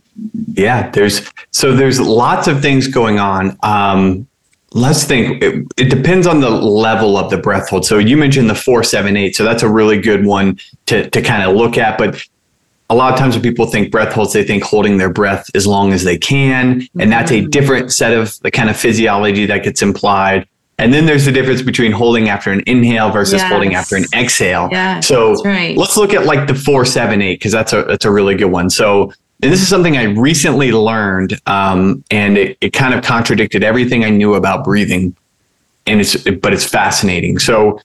Yeah, there's so there's lots of things going on. Um, let's think it, it, depends on the level of the breath hold so you mentioned the 478 so that's a really good one to, to kind of look at but a lot of times when people think breath holds they think holding their breath as long as they can and that's a mm-hmm. different set of the kind of physiology that gets implied and then there's the difference between holding after an inhale versus yes. holding after an exhale. Yeah, so right. let's look at like the 478 because that's a that's a really good one. So and this is something I recently learned, um, and it, it kind of contradicted everything I knew about breathing, and it's but it's fascinating. So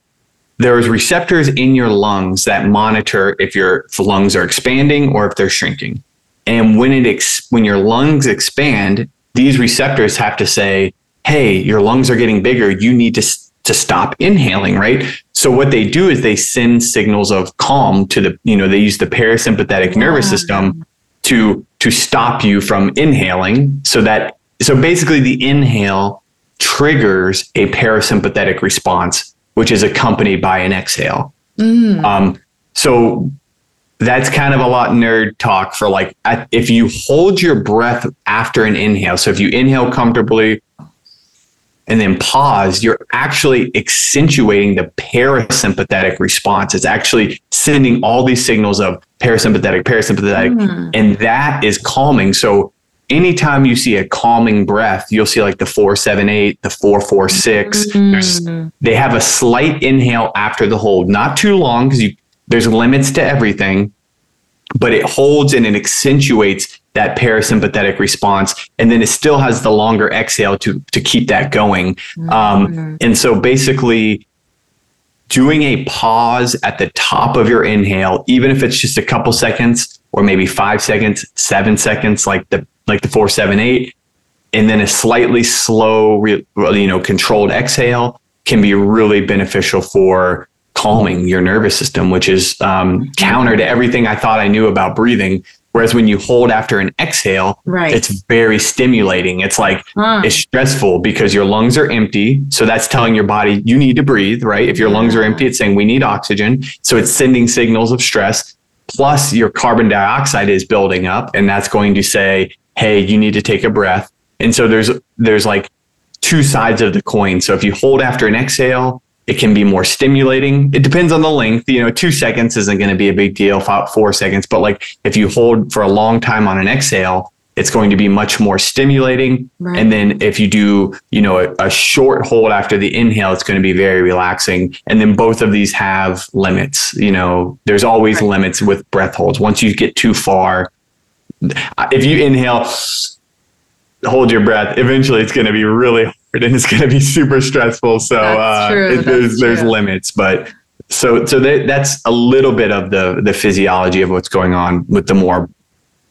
there's receptors in your lungs that monitor if your lungs are expanding or if they're shrinking, and when it ex- when your lungs expand, these receptors have to say, "Hey, your lungs are getting bigger. You need to." to stop inhaling, right? So what they do is they send signals of calm to the, you know, they use the parasympathetic nervous system to to stop you from inhaling. So that so basically the inhale triggers a parasympathetic response which is accompanied by an exhale. Mm. um, so that's kind of a lot nerd talk for like if you hold your breath after an inhale. So if you inhale comfortably and then pause, you're actually accentuating the parasympathetic response. It's actually sending all these signals of parasympathetic, parasympathetic, mm. and that is calming. So anytime you see a calming breath, you'll see like the 478, the 446. Mm. They have a slight inhale after the hold, not too long because there's limits to everything, but it holds and it accentuates that parasympathetic response and then it still has the longer exhale to to keep that going mm-hmm. um, and so basically doing a pause at the top of your inhale even if it's just a couple seconds or maybe five seconds seven seconds like the like the 478 and then a slightly slow you know controlled exhale can be really beneficial for calming your nervous system which is um, counter to everything i thought i knew about breathing Whereas when you hold after an exhale, right. it's very stimulating. It's like it's stressful because your lungs are empty. So that's telling your body you need to breathe, right? If your yeah. lungs are empty, it's saying we need oxygen. So it's sending signals of stress. Plus your carbon dioxide is building up and that's going to say, hey, you need to take a breath. And so there's there's like two sides of the coin. So if you hold after an exhale, it can be more stimulating. It depends on the length. You know, two seconds isn't going to be a big deal, four seconds. But like if you hold for a long time on an exhale, it's going to be much more stimulating. Right. And then if you do, you know, a, a, short hold after the inhale, it's going to be very relaxing. And then both of these have limits. You know, there's always right. limits with breath holds. Once you get too far, if you inhale, hold your breath, eventually it's going to be really and it's going to be super stressful. So uh, it, there's there's limits, but so so that, that's a little bit of the the physiology of what's going on with the more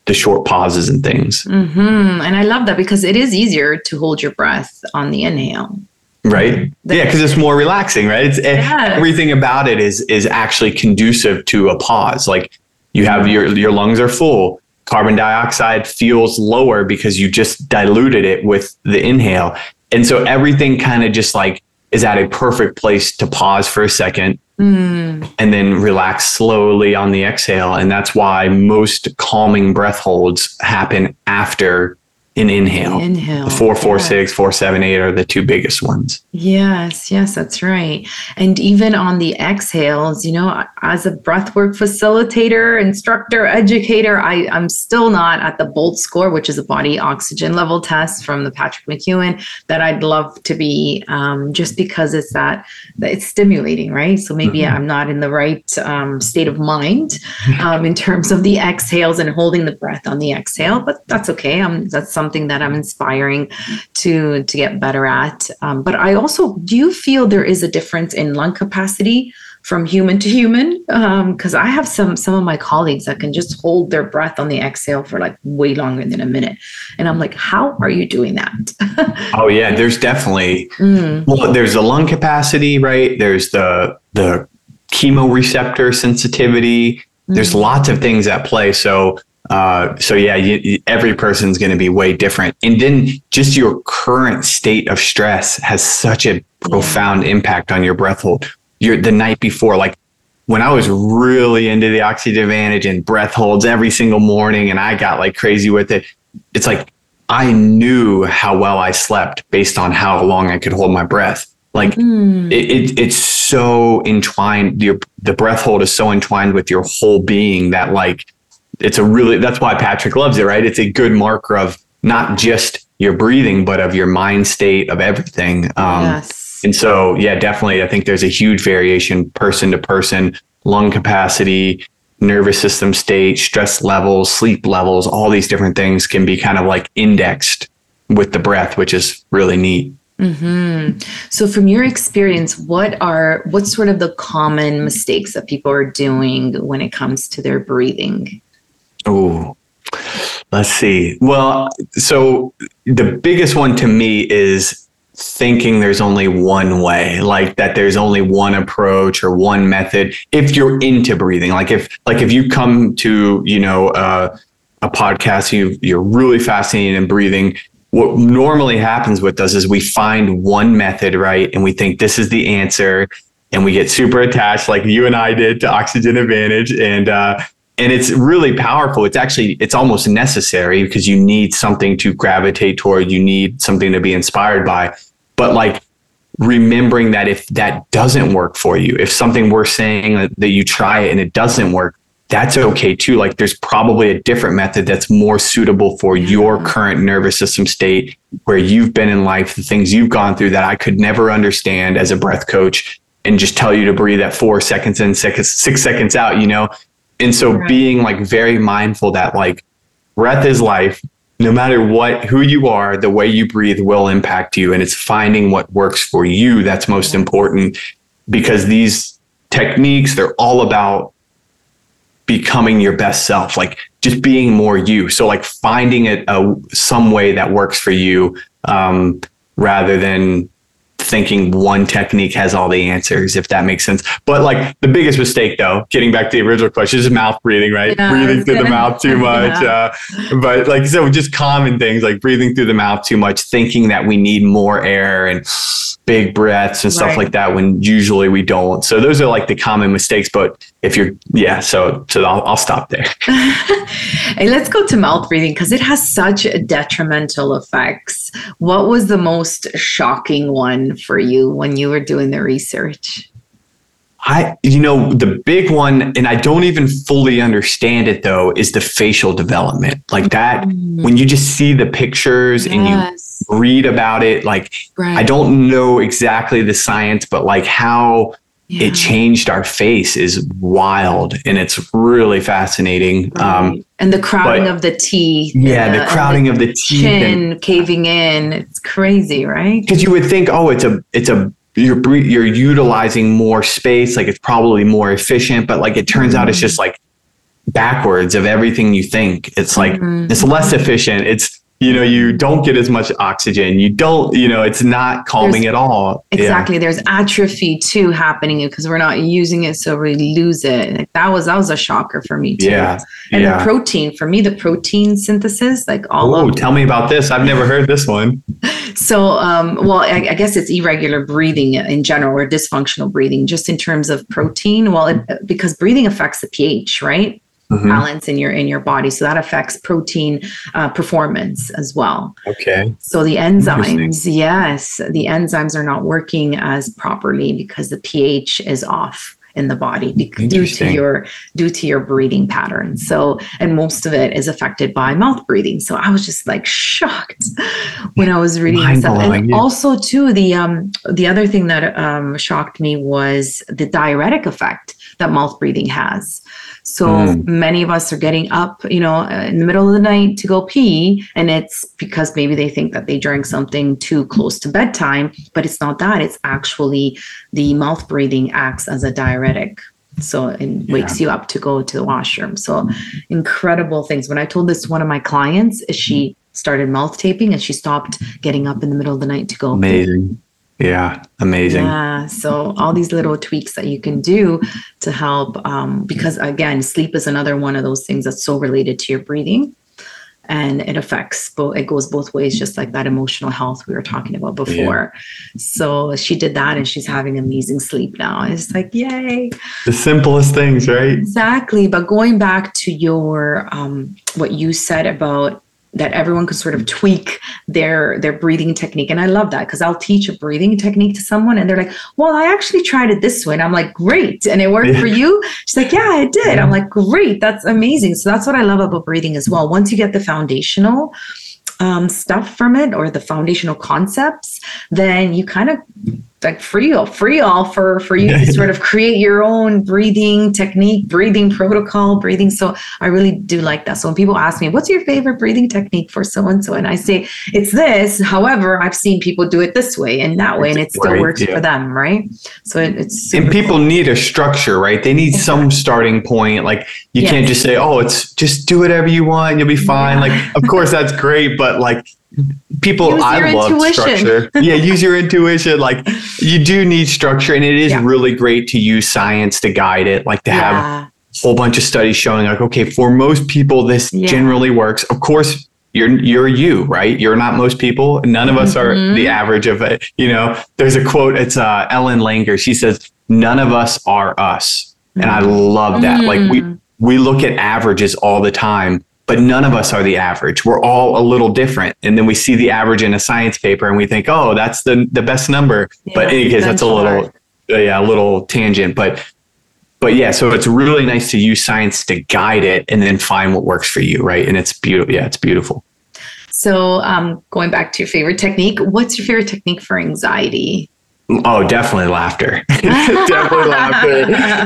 the short pauses and things. Mm-hmm. And I love that because it is easier to hold your breath on the inhale. Right. yeah, because it's more relaxing, right? It's yes. everything about it is is actually conducive to a pause. Like you have your your lungs are full. Carbon dioxide feels lower because you just diluted it with the inhale. And so everything kind of just like is at a perfect place to pause for a second mm. and then relax slowly on the exhale. And that's why most calming breath holds happen after an inhale. Inhale. The four, four, yeah. six, four, seven, eight are the two biggest ones. Yes, yes, that's right. And even on the exhales, you know, as a breathwork facilitator, instructor, educator, I, I'm still not at the BOLT score, which is a body oxygen level test from the Patrick McKeown that I'd love to be um, just because it's that, it's stimulating, right? So maybe Mhm. I'm not in the right um, state of mind um, in terms of the exhales and holding the breath on the exhale, but that's okay. Um, that's something that I'm inspiring to to get better at. Um, but I also do you feel there is a difference in lung capacity from human to human? Because I have some some of my colleagues that can just hold their breath on the exhale for like way longer than a minute, and I'm like, how are you doing that? Oh yeah, there's definitely Mm, well, there's the lung capacity, right? There's the the chemoreceptor sensitivity. There's mm, lots of things at play. So uh, so yeah, you, every person's going to be way different, and then just your current state of stress has such a profound impact on your breath hold. You're the night before, like when I was really into the oxygen advantage and breath holds every single morning, and I got like crazy with it. It's like I knew how well I slept based on how long I could hold my breath. Like mm. it, it it's so entwined. Your the breath hold is so entwined with your whole being that like it's a really that's why Patrick loves it, right? It's a good marker of not just your breathing, but of your mind state of everything. Um, yes. and so, yeah, definitely, I think there's a huge variation person to person, lung capacity, nervous system state, stress levels, sleep levels, all these different things can be kind of like indexed with the breath, which is really neat. hmm So, from your experience, what are what's sort of the common mistakes that people are doing when it comes to their breathing? Oh, let's see. Well, so the biggest one to me is thinking there's only one way, like that there's only one approach or one method. If you're into breathing, like if like if you come to you know uh, a podcast, you you're really fascinated in breathing. What normally happens with us is we find one method, right, and we think this is the answer, and we get super attached, like you and I did to Oxygen Advantage, and uh, and it's really powerful. It's actually it's almost necessary because you need something to gravitate toward. You need something to be inspired by. But like remembering that if that doesn't work for you if something we're saying that, that you try it and it doesn't work that's okay too. Like there's probably a different method that's more suitable for your mm-hmm. current nervous system state where you've been in life the things you've gone through that i could never understand as a breath coach and just tell you to breathe at four seconds in six, six seconds out you know and so Right. being like very mindful that like breath is life. No matter what who you are the way you breathe will impact you. And it's finding what works for you that's most important because these techniques they're all about becoming your best self like just being more you. So like finding it a, some way that works for you um, rather than thinking one technique has all the answers if that makes sense but like the biggest mistake though getting back to the original question is mouth breathing right Yeah, breathing through the gonna- mouth too much Yeah. uh, but like so just common things like breathing through the mouth too much thinking that we need more air and big breaths and stuff Right. like that when usually we don't so those are like the common mistakes but if you're yeah so so i'll, I'll stop there and let's go to mouth breathing because it has such detrimental effects. What was the most shocking one for you when you were doing the research? I, you know, the big one, and I don't even fully understand it though, is the facial development. Like that, mm. when you just see the pictures and you read about it, like right. I don't know exactly the science, but like how Yeah. it changed our face is wild and it's really fascinating. Um, and the crowding but- of the teeth. yeah, and the crowding of the teeth and chin caving in. It's crazy, right? because you would think, oh, it's a, it's a, you're you're utilizing more space, like it's probably more efficient, but like it turns out it's just like backwards of everything you think. It's like Mhm. it's less efficient. It's you know you don't get as much oxygen. You don't you know it's not calming There's- at all. Yeah. Exactly. There's atrophy too happening because we're not using it, so we lose it. Like, that was that was a shocker for me too. Yeah. And yeah. the protein for me, the protein synthesis, like all Oh, tell me about this. I've never heard this one. So, um, well, I, I guess it's irregular breathing in general or dysfunctional breathing, just in terms of protein. Well, it, because breathing affects the pH, right? Mm-hmm. balance in your in your body. So that affects protein uh, performance as well. Okay. So the enzymes yes the enzymes are not working as properly because the ph is off in the body due to your due to your breathing pattern. So and most of it is affected by mouth breathing. So i was just like shocked when i was reading this. And yeah. also too the um the other thing that um shocked me was the diuretic effect that mouth breathing has so mm. many of us are getting up, you know, in the middle of the night to go pee. And it's because maybe they think that they drank something too close to bedtime, but it's not that. It's actually the mouth breathing acts as a diuretic. So it yeah. wakes you up to go to the washroom. So incredible things. When I told this to one of my clients, she started mouth taping and she stopped getting up in the middle of the night to go. Amazing. Yeah, amazing. Yeah, so all these little tweaks that you can do to help, um, because again, sleep is another one of those things that's so related to your breathing, and it affects both. It goes both ways, just like that emotional health we were talking about before. Yeah. So she did that, and she's having amazing sleep now. It's like yay! The simplest things, right? Exactly. But going back to your um, what you said about that everyone could sort of tweak their their breathing technique. And i love that because i'll teach a breathing technique to someone and they're like well i actually tried it this way. And i'm like great. And it worked for you? She's like yeah it did. I'm like great. That's amazing. So that's what i love about breathing as well. Once you get the foundational um, stuff from it or the foundational concepts then you kind of like free all free all for for you to sort of create your own breathing technique breathing protocol breathing so i really do like that so when people ask me what's your favorite breathing technique for so and so and i say it's this however i've seen people do it this way and that way and it still works yeah. for them right so it, it's and people cool. need a structure right they need exactly. some starting point like you yes. can't just say oh it's just do whatever you want you'll be fine yeah. like of course that's great but like people use I love intuition. structure. yeah, use your intuition. Like you do need structure and it is yeah. really great to use science to guide it, like to yeah. have a whole bunch of studies showing like okay, for most people this yeah. generally works. Of course, you're you're you, right? You're not most people. None of us mm-hmm. are the average of it. You know, there's a quote, it's uh, Ellen Langer. She says, "None of us are us." And I love that. Mm. Like we mm. we look at averages all the time but none of us are the average. We're all a little different. And then we see the average in a science paper and we think, oh, that's the, the best number. Yeah, but in any case, that's a little, yeah, a little tangent. But, but yeah, so it's really nice to use science to guide it and then find what works for you. Right. And it's beautiful. Yeah, it's beautiful. So, um, going back to your favorite technique, what's your favorite technique for anxiety? Oh, definitely laughter. definitely laughter.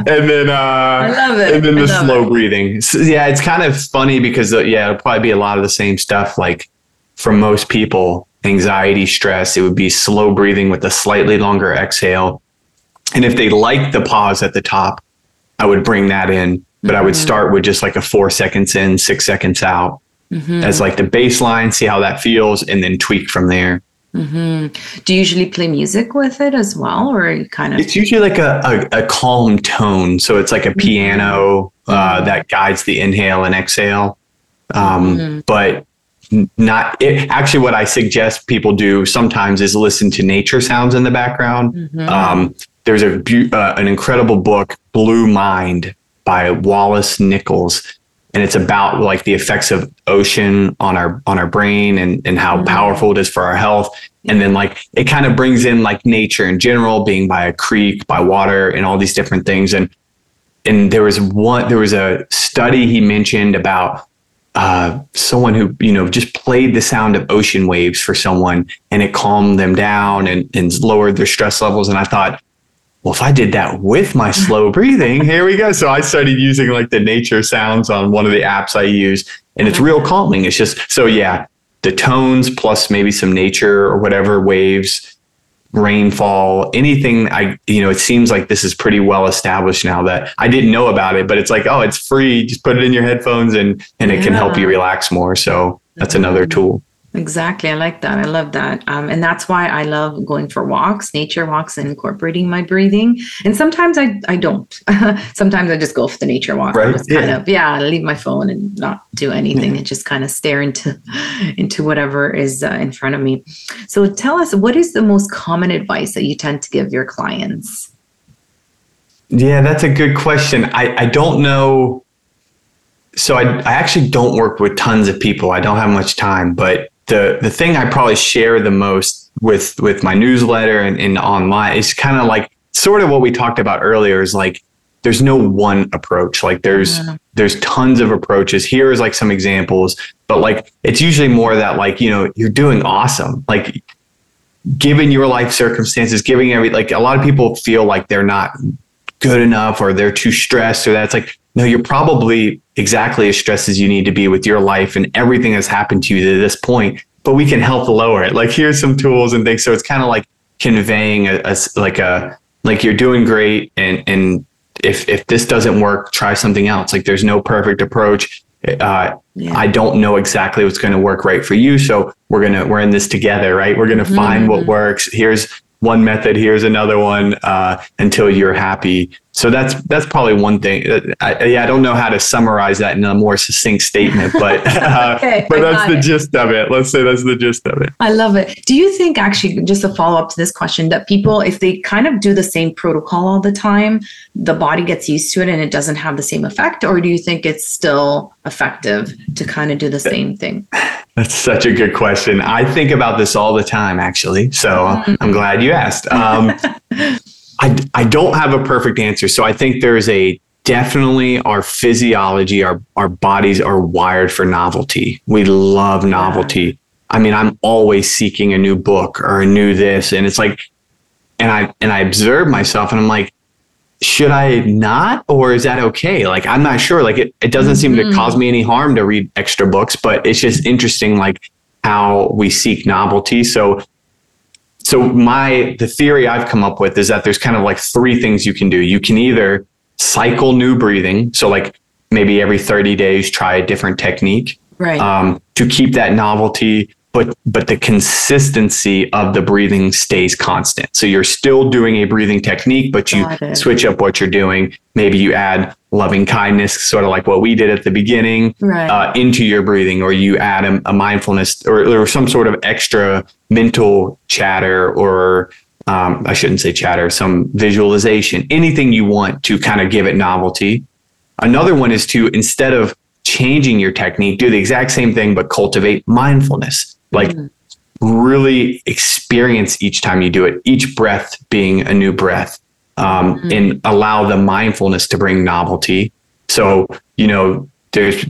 And then, uh, I love it. And then the slow it. breathing. So, yeah, it's kind of funny because, uh, yeah, it'll probably be a lot of the same stuff. Like for most people, anxiety, stress, it would be slow breathing with a slightly longer exhale. And if they like the pause at the top, I would bring that in, but mm-hmm. I would mm-hmm. start with just like a four seconds in, six seconds out mm-hmm. as like the baseline, see how that feels, and then tweak from there. Mm-hmm. Do you usually play music with it as well, or kind of? It's usually like a, a, a calm tone, so it's like a mm-hmm. piano uh, mm-hmm. that guides the inhale and exhale. Um, mm-hmm. But not it, actually, what I suggest people do sometimes is listen to nature sounds in the background. Mm-hmm. Um, there's a uh, an incredible book, Blue Mind, by Wallace Nichols, and it's about like the effects of ocean on our on our brain and and how mm-hmm. powerful it is for our health. And then like it kind of brings in like nature in general being by a creek by water and all these different things. And and there was one there was a study he mentioned about uh, someone who you know just played the sound of ocean waves for someone and it calmed them down and, and lowered their stress levels. And i thought well, if I did that with my slow breathing, here we go. So I started using like the nature sounds on one of the apps I use, and it's real calming. It's just so yeah, the tones plus maybe some nature or whatever waves, rainfall, anything. I you know, it seems like this is pretty well established now that I didn't know about it, but it's like oh, it's free. Just put it in your headphones and and it can help you relax more. So that's another tool. Exactly. I like that. I love that. Um, and that's why I love going for walks, nature walks, and incorporating my breathing. And sometimes I, I don't. sometimes I just go for the nature walk. Right. Just yeah. kind of, yeah, leave my phone and not do anything and just kind of stare into, into whatever is uh, in front of me. So tell us, what is the most common advice that you tend to give your clients? Yeah, that's a good question. I, I don't know so I, I actually don't work with tons of people. I don't have much time, but the the thing I probably share the most with with my newsletter and, and online is kind of like sort of what we talked about earlier is like there's no one approach. Like there's mm-hmm. there's tons of approaches. Here is like some examples, but like it's usually more that like, you know, you're doing awesome. Like given your life circumstances, giving every like a lot of people feel like they're not good enough or they're too stressed or that's like no, you're probably exactly as stressed as you need to be with your life and everything that's happened to you to this point, but we can help lower it. Like here's some tools and things. So it's kind of like conveying a, a like a like you're doing great and and if if this doesn't work, try something else. Like there's no perfect approach. Uh, yeah. I don't know exactly what's going to work right for you, so we're gonna we're in this together, right? We're gonna mm-hmm. find what works. Here's one method, here's another one uh, until you're happy. So that's that's probably one thing. I, yeah, I don't know how to summarize that in a more succinct statement, but uh, okay, but that's the it. gist of it. Let's say that's the gist of it. I love it. Do you think actually, just a follow up to this question, that people, if they kind of do the same protocol all the time, the body gets used to it and it doesn't have the same effect, or do you think it's still effective to kind of do the same thing? That's such a good question. I think about this all the time, actually. So mm-hmm. I'm glad you asked. Um, I, I don't have a perfect answer. So I think there's a definitely our physiology, our, our bodies are wired for novelty. We love novelty. I mean, I'm always seeking a new book or a new this. And it's like, and I, and I observe myself and I'm like, should I not, or is that okay? Like, I'm not sure. Like, it, it doesn't mm-hmm. seem to cause me any harm to read extra books, but it's just interesting, like how we seek novelty. So so my the theory I've come up with is that there's kind of like three things you can do. You can either cycle new breathing, so like maybe every 30 days try a different technique, right? Um, to keep that novelty, but but the consistency of the breathing stays constant. So you're still doing a breathing technique, but you switch up what you're doing. Maybe you add loving kindness, sort of like what we did at the beginning, right. uh, into your breathing, or you add a, a mindfulness or, or, some sort of extra mental chatter, or um, I shouldn't say chatter, some visualization, anything you want to kind of give it novelty. Another one is to instead of changing your technique, do the exact same thing, but cultivate mindfulness. Like, mm. really experience each time you do it, each breath being a new breath um, mm-hmm. and allow the mindfulness to bring novelty. So, you know, there's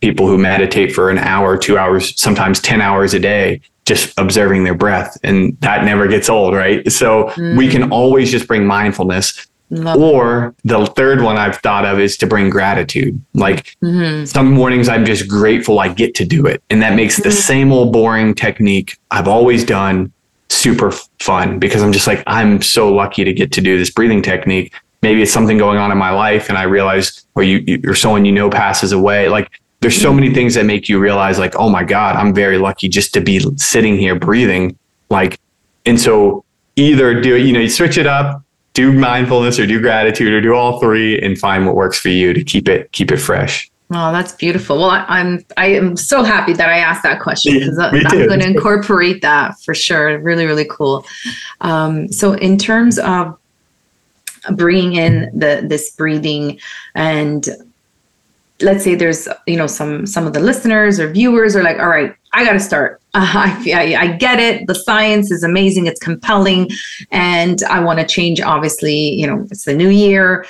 people who meditate for an hour, two hours, sometimes 10 hours a day, just observing their breath. And that never gets old, right? So mm-hmm. we can mm. always just bring mindfulness. Love or the third one I've thought of is to bring gratitude. Like mm-hmm. some mornings I'm just grateful I get to do it. And that makes the mm-hmm. same old boring technique I've always done super fun because I'm just like, I'm so lucky to get to do this breathing technique. Maybe it's something going on in my life and I realize, or you, or someone you know passes away. Like there's so many things that make you realize like, oh my God, I'm very lucky just to be sitting here breathing. Like, and so either do it, you know, you switch it up, do mindfulness or do gratitude or do all three and find what works for you to keep it, keep it fresh. Oh, that's beautiful. Well, I, am I am so happy that I asked that question because I'm going to incorporate that for sure. Really, really cool. Um, so, in terms of bringing in the this breathing, and let's say there's you know some some of the listeners or viewers are like, all right, I got to start. Uh, I, I, I get it. The science is amazing. It's compelling, and I want to change. Obviously, you know, it's the new year.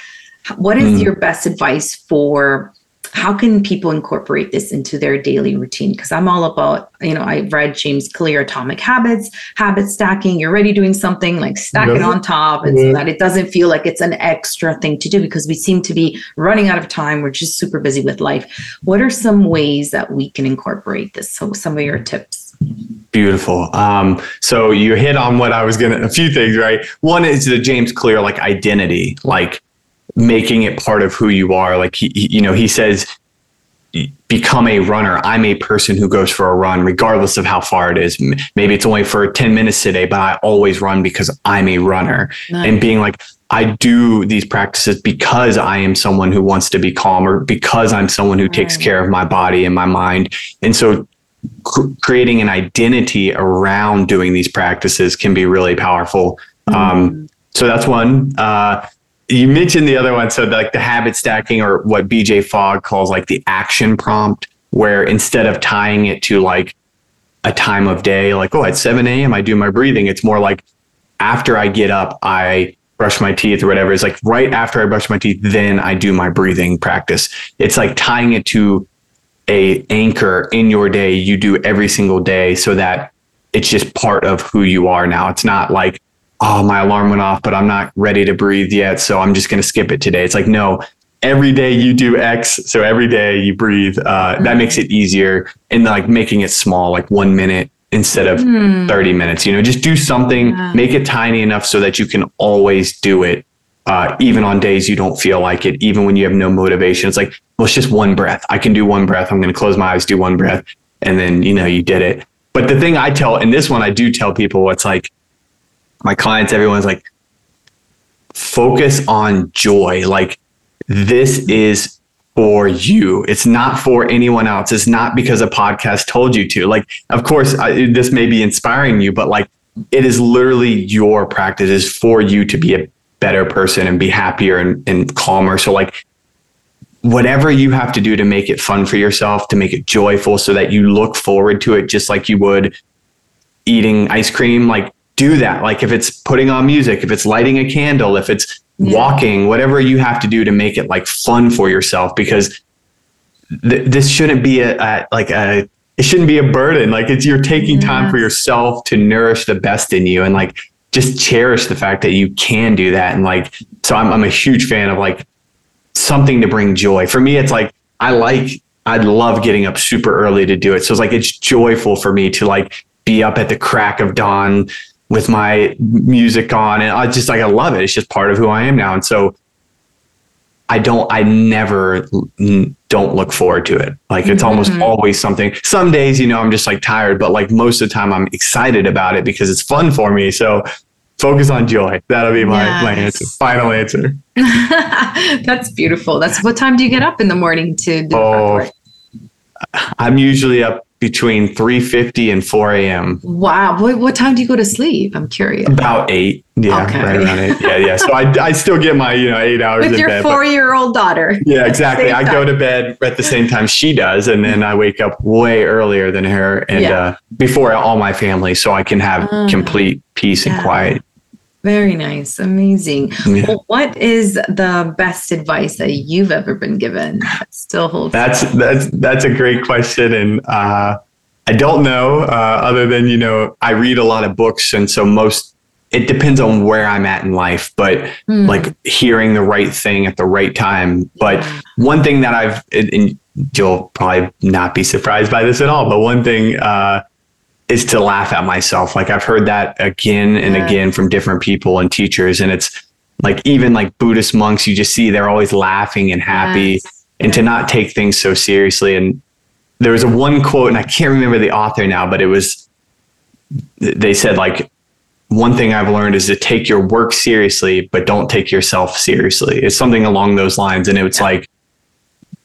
What is mm. your best advice for how can people incorporate this into their daily routine? Because I'm all about, you know, I read James Clear Atomic Habits, habit stacking. You're already doing something like stack it on top and so that it doesn't feel like it's an extra thing to do because we seem to be running out of time. We're just super busy with life. What are some ways that we can incorporate this? So some of your tips. Beautiful. Um, so you hit on what I was gonna a few things, right? One is the James Clear like identity, like making it part of who you are. Like he, he, you know, he says, become a runner. I'm a person who goes for a run, regardless of how far it is. Maybe it's only for 10 minutes today, but I always run because I'm a runner. Nice. And being like, I do these practices because I am someone who wants to be calmer, because I'm someone who takes care of my body and my mind. And so cr- creating an identity around doing these practices can be really powerful. Mm-hmm. Um, so that's one. Uh, you mentioned the other one. So like the habit stacking or what BJ Fogg calls like the action prompt, where instead of tying it to like a time of day, like, oh, at 7 a.m. I do my breathing. It's more like after I get up, I brush my teeth or whatever. It's like right after I brush my teeth, then I do my breathing practice. It's like tying it to a anchor in your day you do every single day so that it's just part of who you are now. It's not like, oh, my alarm went off, but I'm not ready to breathe yet. So I'm just going to skip it today. It's like, no, every day you do X. So every day you breathe. Uh, mm-hmm. That makes it easier. And like making it small, like one minute instead of mm. 30 minutes. You know, just do something, yeah. make it tiny enough so that you can always do it. Uh, even on days you don't feel like it, even when you have no motivation, it's like, well, it's just one breath. I can do one breath. I'm going to close my eyes, do one breath. And then, you know, you did it. But the thing I tell, and this one I do tell people, it's like my clients, everyone's like, focus on joy. Like this is for you. It's not for anyone else. It's not because a podcast told you to. Like, of course, I, this may be inspiring you, but like, it is literally your practice is for you to be a better person and be happier and, and calmer. So like whatever you have to do to make it fun for yourself, to make it joyful so that you look forward to it just like you would eating ice cream, like do that. Like if it's putting on music, if it's lighting a candle, if it's yeah. walking, whatever you have to do to make it like fun for yourself because th- this shouldn't be a, a, like a it shouldn't be a burden. Like it's you're taking time for yourself to nourish the best in you and like just cherish the fact that you can do that and like so I'm I'm a huge fan of like something to bring joy. For me, it's like I like I love getting up super early to do it. So it's like it's joyful for me to like be up at the crack of dawn with my music on and I just like I love it. It's just part of who I am now. And so I don't I never don't look forward to it. Like it's mm-hmm. almost always something. Some days, you know, I'm just like tired, but like most of the time I'm excited about it because it's fun for me. So focus on joy. That'll be my, yes. my answer. Final answer. That's beautiful. That's what time do you get up in the morning to do oh, I'm usually up between 3.50 and 4 a.m. Wow. What, what time do you go to sleep? I'm curious. About eight. Yeah, okay. right around eight. Yeah, yeah. So I, I still get my, you know, eight hours With your bed, four-year-old daughter. Yeah, exactly. I go to bed at the same time she does, and then I wake up way earlier than her and yeah. uh, before all my family so I can have uh, complete peace yeah. and quiet. Very nice. Amazing. Yeah. Well, what is the best advice that you've ever been given that still holds? That's that's that's a great question, and uh, I don't know. Uh, other than you know, I read a lot of books, and so most it depends on where I'm at in life, but mm. like hearing the right thing at the right time. But yeah. one thing that I've and you'll probably not be surprised by this at all, but one thing. Uh, is to laugh at myself. Like I've heard that again and yeah. again from different people and teachers. And it's like even like Buddhist monks, you just see they're always laughing and happy yes. and to not take things so seriously. And there was a one quote, and I can't remember the author now, but it was they said like one thing I've learned is to take your work seriously, but don't take yourself seriously. It's something along those lines. And it was yeah. like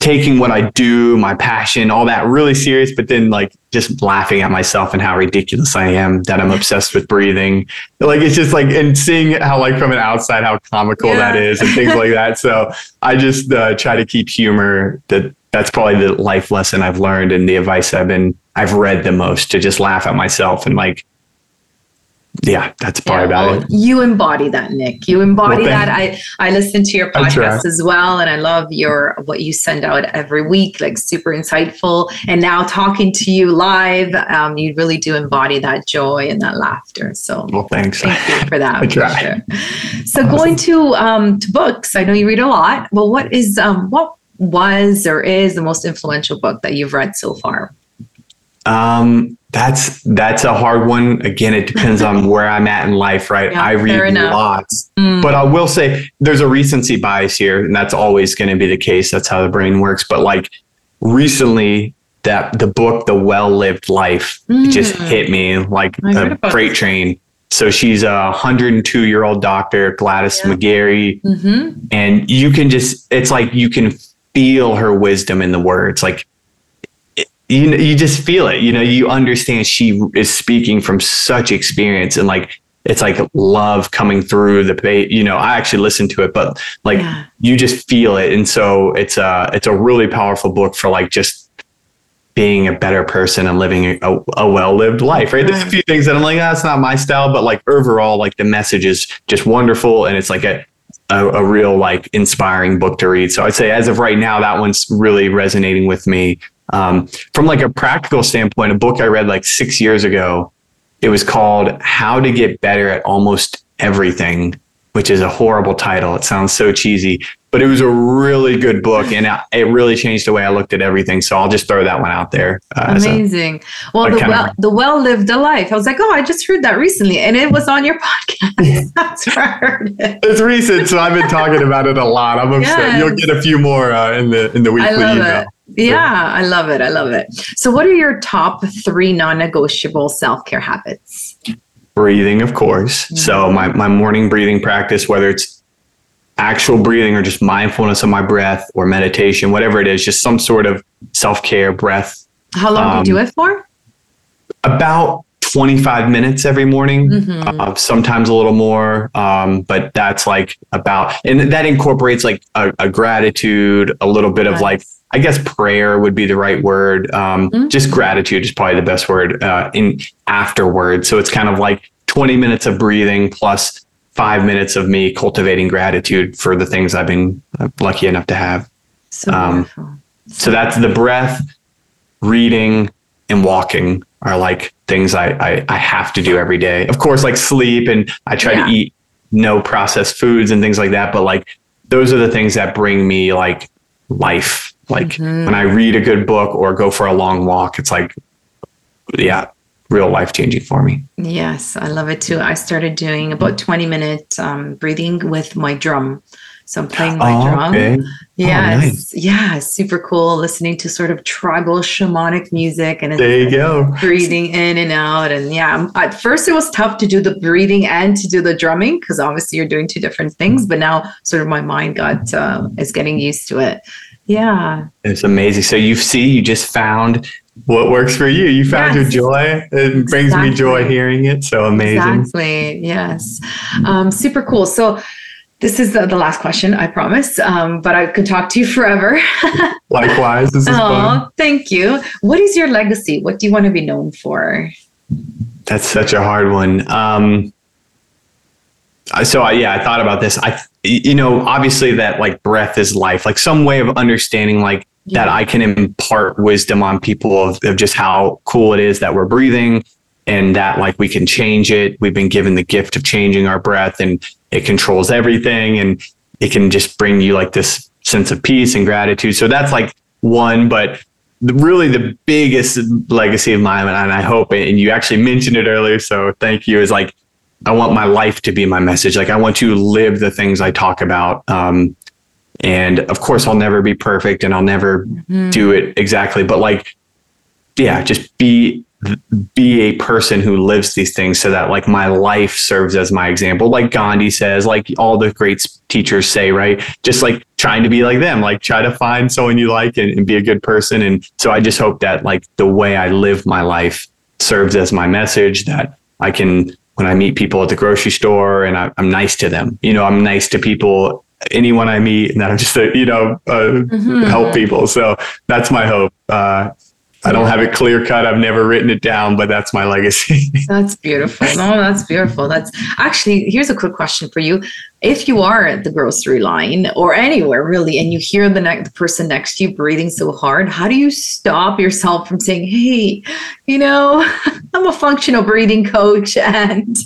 taking what I do, my passion, all that really serious, but then like just laughing at myself and how ridiculous I am that I'm obsessed with breathing. Like it's just like and seeing how like from an outside how comical yeah. that is and things like that. So I just uh, try to keep humor. That that's probably the life lesson I've learned and the advice I've been I've read the most to just laugh at myself and like yeah, that's part yeah, about well, it. You embody that, Nick. You embody well, that. I I listen to your podcast as well, and I love your what you send out every week, like super insightful. And now talking to you live, um, you really do embody that joy and that laughter. So, well, thanks. Thank you for that. I try. Sure. So, awesome. going to um to books, I know you read a lot. Well, what is um what was or is the most influential book that you've read so far? Um, that's that's a hard one. Again, it depends on where I'm at in life, right? Yeah, I read lots, mm. but I will say there's a recency bias here, and that's always going to be the case. That's how the brain works. But like recently, that the book, The Well Lived Life, mm. just hit me like a freight train. So she's a 102 year old doctor, Gladys yeah. McGarey, mm-hmm. and you can just it's like you can feel her wisdom in the words, like you you just feel it. You know, you understand she is speaking from such experience and like it's like love coming through the. You know, I actually listened to it, but like Yeah. you just feel it. And so it's a, it's a really powerful book for like just being a better person and living a, a, a well-lived life, right? There's a few things that I'm like, ah, that's not my style, but like overall, like the message is just wonderful. And it's like a, a, a real like inspiring book to read. So I'd say as of right now, that one's really resonating with me. Um, from like a practical standpoint, a book I read like six years ago, it was called How to Get Better at Almost Everything, which is a horrible title. It sounds so cheesy, but it was a really good book and it- really changed the way I looked at everything. So I'll just throw that one out there. Uh, as a- Amazing. Well, the kind of- well, the well lived a life. I was like, oh, I just heard that recently, and it was on your podcast. That's where I heard it. it's recent, so I've been talking about it a lot. I'm upset. You'll get a few more uh, in the in the weekly email. it. Yeah, I love it. I love it. So, what are your top three non-negotiable self-care habits? Breathing, of course. So my my morning breathing practice, whether it's actual breathing or just mindfulness of my breath or meditation, whatever it is, just some sort of self care breath. How long Um, do you do it for? About 25 minutes every morning, Mhm. uh, sometimes a little more. Um, but that's like about, and that incorporates like a, a gratitude, a little bit of like, I guess prayer would be the right word. Um, Mhm. Just gratitude is probably the best word uh, in afterward. So it's kind of like 20 minutes of breathing plus five minutes of me cultivating gratitude for the things I've been uh, lucky enough to have. So um, wonderful. So that's the breath, reading, and walking are like things I, I, I have to do every day. Of course, like sleep and I try Yeah. to eat no processed foods and things like that. But like those are the things that bring me like life. Like Mhm. when I read a good book or go for a long walk, it's like, yeah, real life changing for me. Yes, I love it too. I started doing about 20 minute um, breathing with my drum. So I'm playing my Oh, drum. okay. Yes. nice. Yeah, super cool. Listening to sort of tribal shamanic music and There you go. breathing in and out. And yeah, um, at first it was tough to do the breathing and to do the drumming because obviously you're doing two different things. But now sort of my mind got uh, is getting used to it. Yeah. It's amazing. So you see, you just found what works for you. You found Yes. your joy. It brings me joy hearing it. So amazing. Exactly. Yes. Um, super cool. So this is the, the last question, I promise. Um, but I could talk to you forever. Likewise, this is fun. oh, thank you. What is your legacy? What do you want to be known for? That's such a hard one. Um, I- so I, yeah, I thought about this. I, you know, obviously that like breath is life, like some way of understanding like that I can impart wisdom on people of, of just how cool it is that we're breathing and that like we can change it. We've been given the gift of changing our breath and it controls everything and it can just bring you like this sense of peace and gratitude. So that's like one, but the, really the biggest legacy of mine, and I hope, and you actually mentioned it earlier, so thank you, is like I want my life to be my message. Like I want to live the things I talk about. Um, and of course, I'll never be perfect, and I'll never do it exactly. But like, yeah, just be be a person who lives these things, so that like my life serves as my example. Like Gandhi says, like all the great teachers say, right? Just like trying to be like them, like try to find someone you like and, and be a good person. And so I just hope that like the way I live my life serves as my message that I can when I meet people at the grocery store and I, I'm nice to them. You know, I'm nice to people, anyone I meet, and I'm just, uh, you know, uh, Mhm. help people. So that's my hope. Uh, I don't have it clear cut. I've never written it down, but that's my legacy. That's beautiful. No, that's beautiful. That's actually, here's a quick question for you. If you are at the grocery line or anywhere really, and you hear the, ne- the person next to you breathing so hard, how do you stop yourself from saying, hey, you know, I'm a functional breathing coach and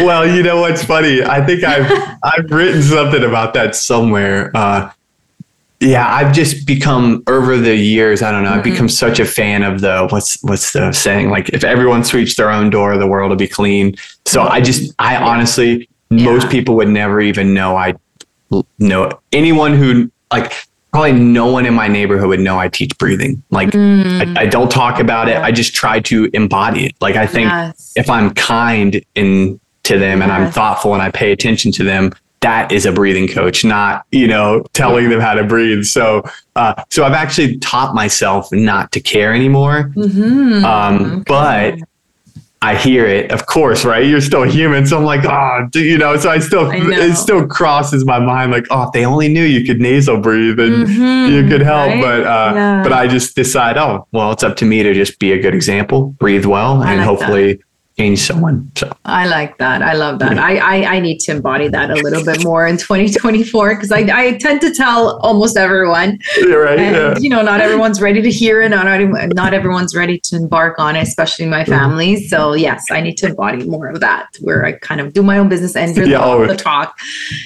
well, you know what's funny? I think I've I've written something about that somewhere. Uh, yeah, I've just become over the years. I don't know. I've Mhm. become such a fan of the what's what's the saying? Like, if everyone sweeps their own door, the world will be clean. So I just, I honestly, most people would never even know I know anyone who like probably no one in my neighborhood would know I teach breathing. Like, Mm, I, I don't talk about it. I just try to embody it. Like, I think yes. if I'm kind in to them and I'm thoughtful and I pay attention to them, that is a breathing coach, not you know telling them how to breathe. So, uh, so I've actually taught myself not to care anymore. Mhm. Um, Okay. but I hear it, of course, right? You're still human. So I'm like, oh, you know, so I still, I it still crosses my mind like, oh, if they only knew you could nasal breathe and mm-hmm, you could help. Right? But, uh, yeah. but I just decide, oh, well, it's up to me to just be a good example, breathe well, and like hopefully, that change someone. So I like that. I love that. I, I, I need to embody that a little bit more in 2024 because I, I tend to tell almost everyone. You're right. And, yeah. You know, not everyone's ready to hear it. Not not everyone's ready to embark on it, especially my mm-hmm. family. So yes, I need to embody more of that, where I kind of do my own business and yeah, the, the talk.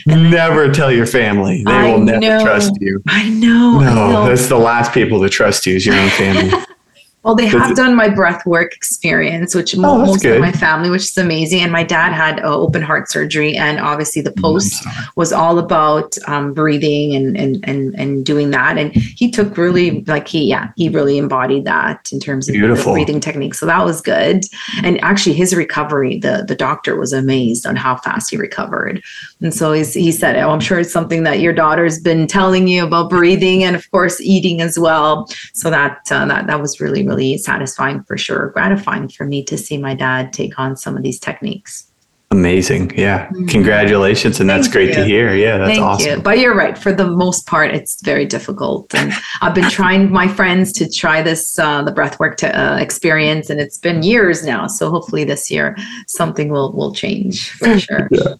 Never tell your family; they I will never know, trust you. I know. No, I know. that's the last people to trust you is your own family. Well, they have done my breath work experience, which oh, most good. of my family, which is amazing. And my dad had uh, open heart surgery, and obviously the post was all about um, breathing and, and and and doing that. And he took really like he yeah he really embodied that in terms of Beautiful. breathing technique. So that was good. And actually, his recovery, the the doctor was amazed on how fast he recovered. And so he's, he said, "Oh, I'm sure it's something that your daughter's been telling you about breathing, and of course eating as well." So that uh, that that was really really satisfying for sure, gratifying for me to see my dad take on some of these techniques. Amazing. Yeah. Mm-hmm. Congratulations. And Thank that's great you. to hear. Yeah, that's Thank awesome. You. But you're right. For the most part, it's very difficult. And I've been trying my friends to try this, uh, the breathwork to, uh, experience, and it's been years now. So hopefully this year something will, will change for sure. yeah.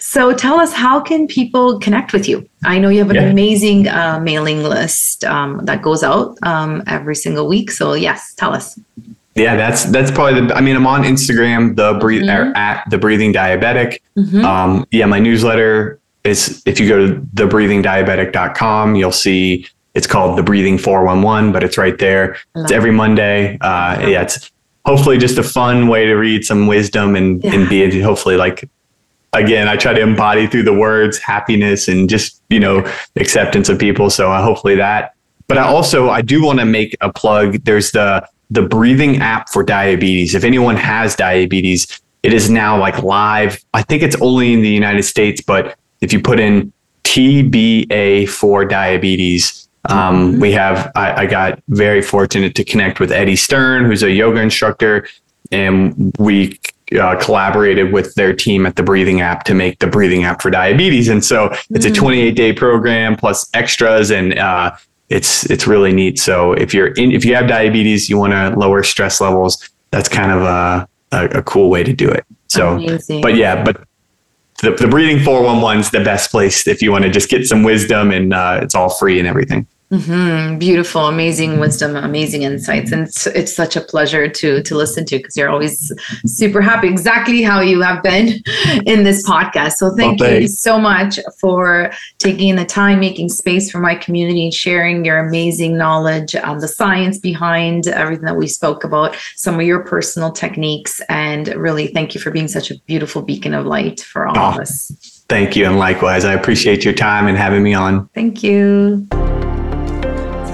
So tell us, how can people connect with you? I know you have an yeah. amazing uh, mailing list um, that goes out um, every single week. So yes, tell us. Yeah, that's that's probably the. I mean, I'm on Instagram, the breathe mm-hmm. at the breathing diabetic. Mm-hmm. Um, yeah, my newsletter is if you go to thebreathingdiabetic.com, you'll see it's called the Breathing 411, but it's right there. It's every Monday. Uh, yeah, it's hopefully just a fun way to read some wisdom and yeah. and be hopefully like again, I try to embody through the words happiness and just you know acceptance of people. So uh, hopefully that. But I also I do want to make a plug. There's the the breathing app for diabetes. If anyone has diabetes, it is now like live. I think it's only in the United States, but if you put in TBA for diabetes, um, mm-hmm. we have, I, I, got very fortunate to connect with Eddie Stern, who's a yoga instructor, and we uh, collaborated with their team at the breathing app to make the breathing app for diabetes. And so it's a mm. 28 day program plus extras and, uh, it's it's really neat. So if you're in, if you have diabetes, you want to lower stress levels. That's kind of a, a, a cool way to do it. So, Amazing. but yeah, but the, the breathing 411 is the best place if you want to just get some wisdom and uh, it's all free and everything. Mm-hmm. Beautiful, amazing wisdom, amazing insights, and it's, it's such a pleasure to to listen to because you're always super happy, exactly how you have been in this podcast. So thank well, you so much for taking the time, making space for my community, and sharing your amazing knowledge on the science behind everything that we spoke about, some of your personal techniques, and really thank you for being such a beautiful beacon of light for all oh, of us. Thank you, and likewise, I appreciate your time and having me on. Thank you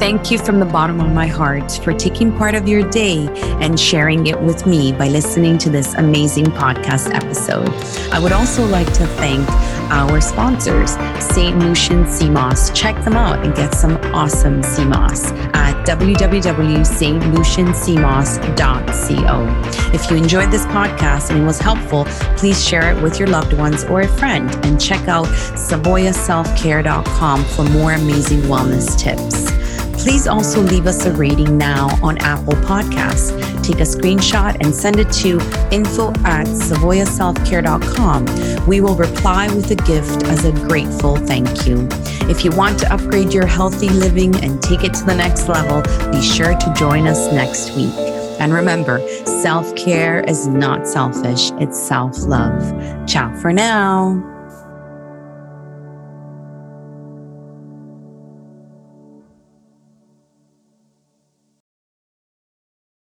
thank you from the bottom of my heart for taking part of your day and sharing it with me by listening to this amazing podcast episode. I would also like to thank our sponsors, St. Lucian Moss. Check them out and get some awesome moss at www.stlucianseamoss.co. If you enjoyed this podcast and it was helpful, please share it with your loved ones or a friend and check out savoiaselfcare.com for more amazing wellness tips. Please also leave us a rating now on Apple Podcasts. Take a screenshot and send it to info at savoiaselfcare.com. We will reply with a gift as a grateful thank you. If you want to upgrade your healthy living and take it to the next level, be sure to join us next week. And remember, self care is not selfish, it's self love. Ciao for now.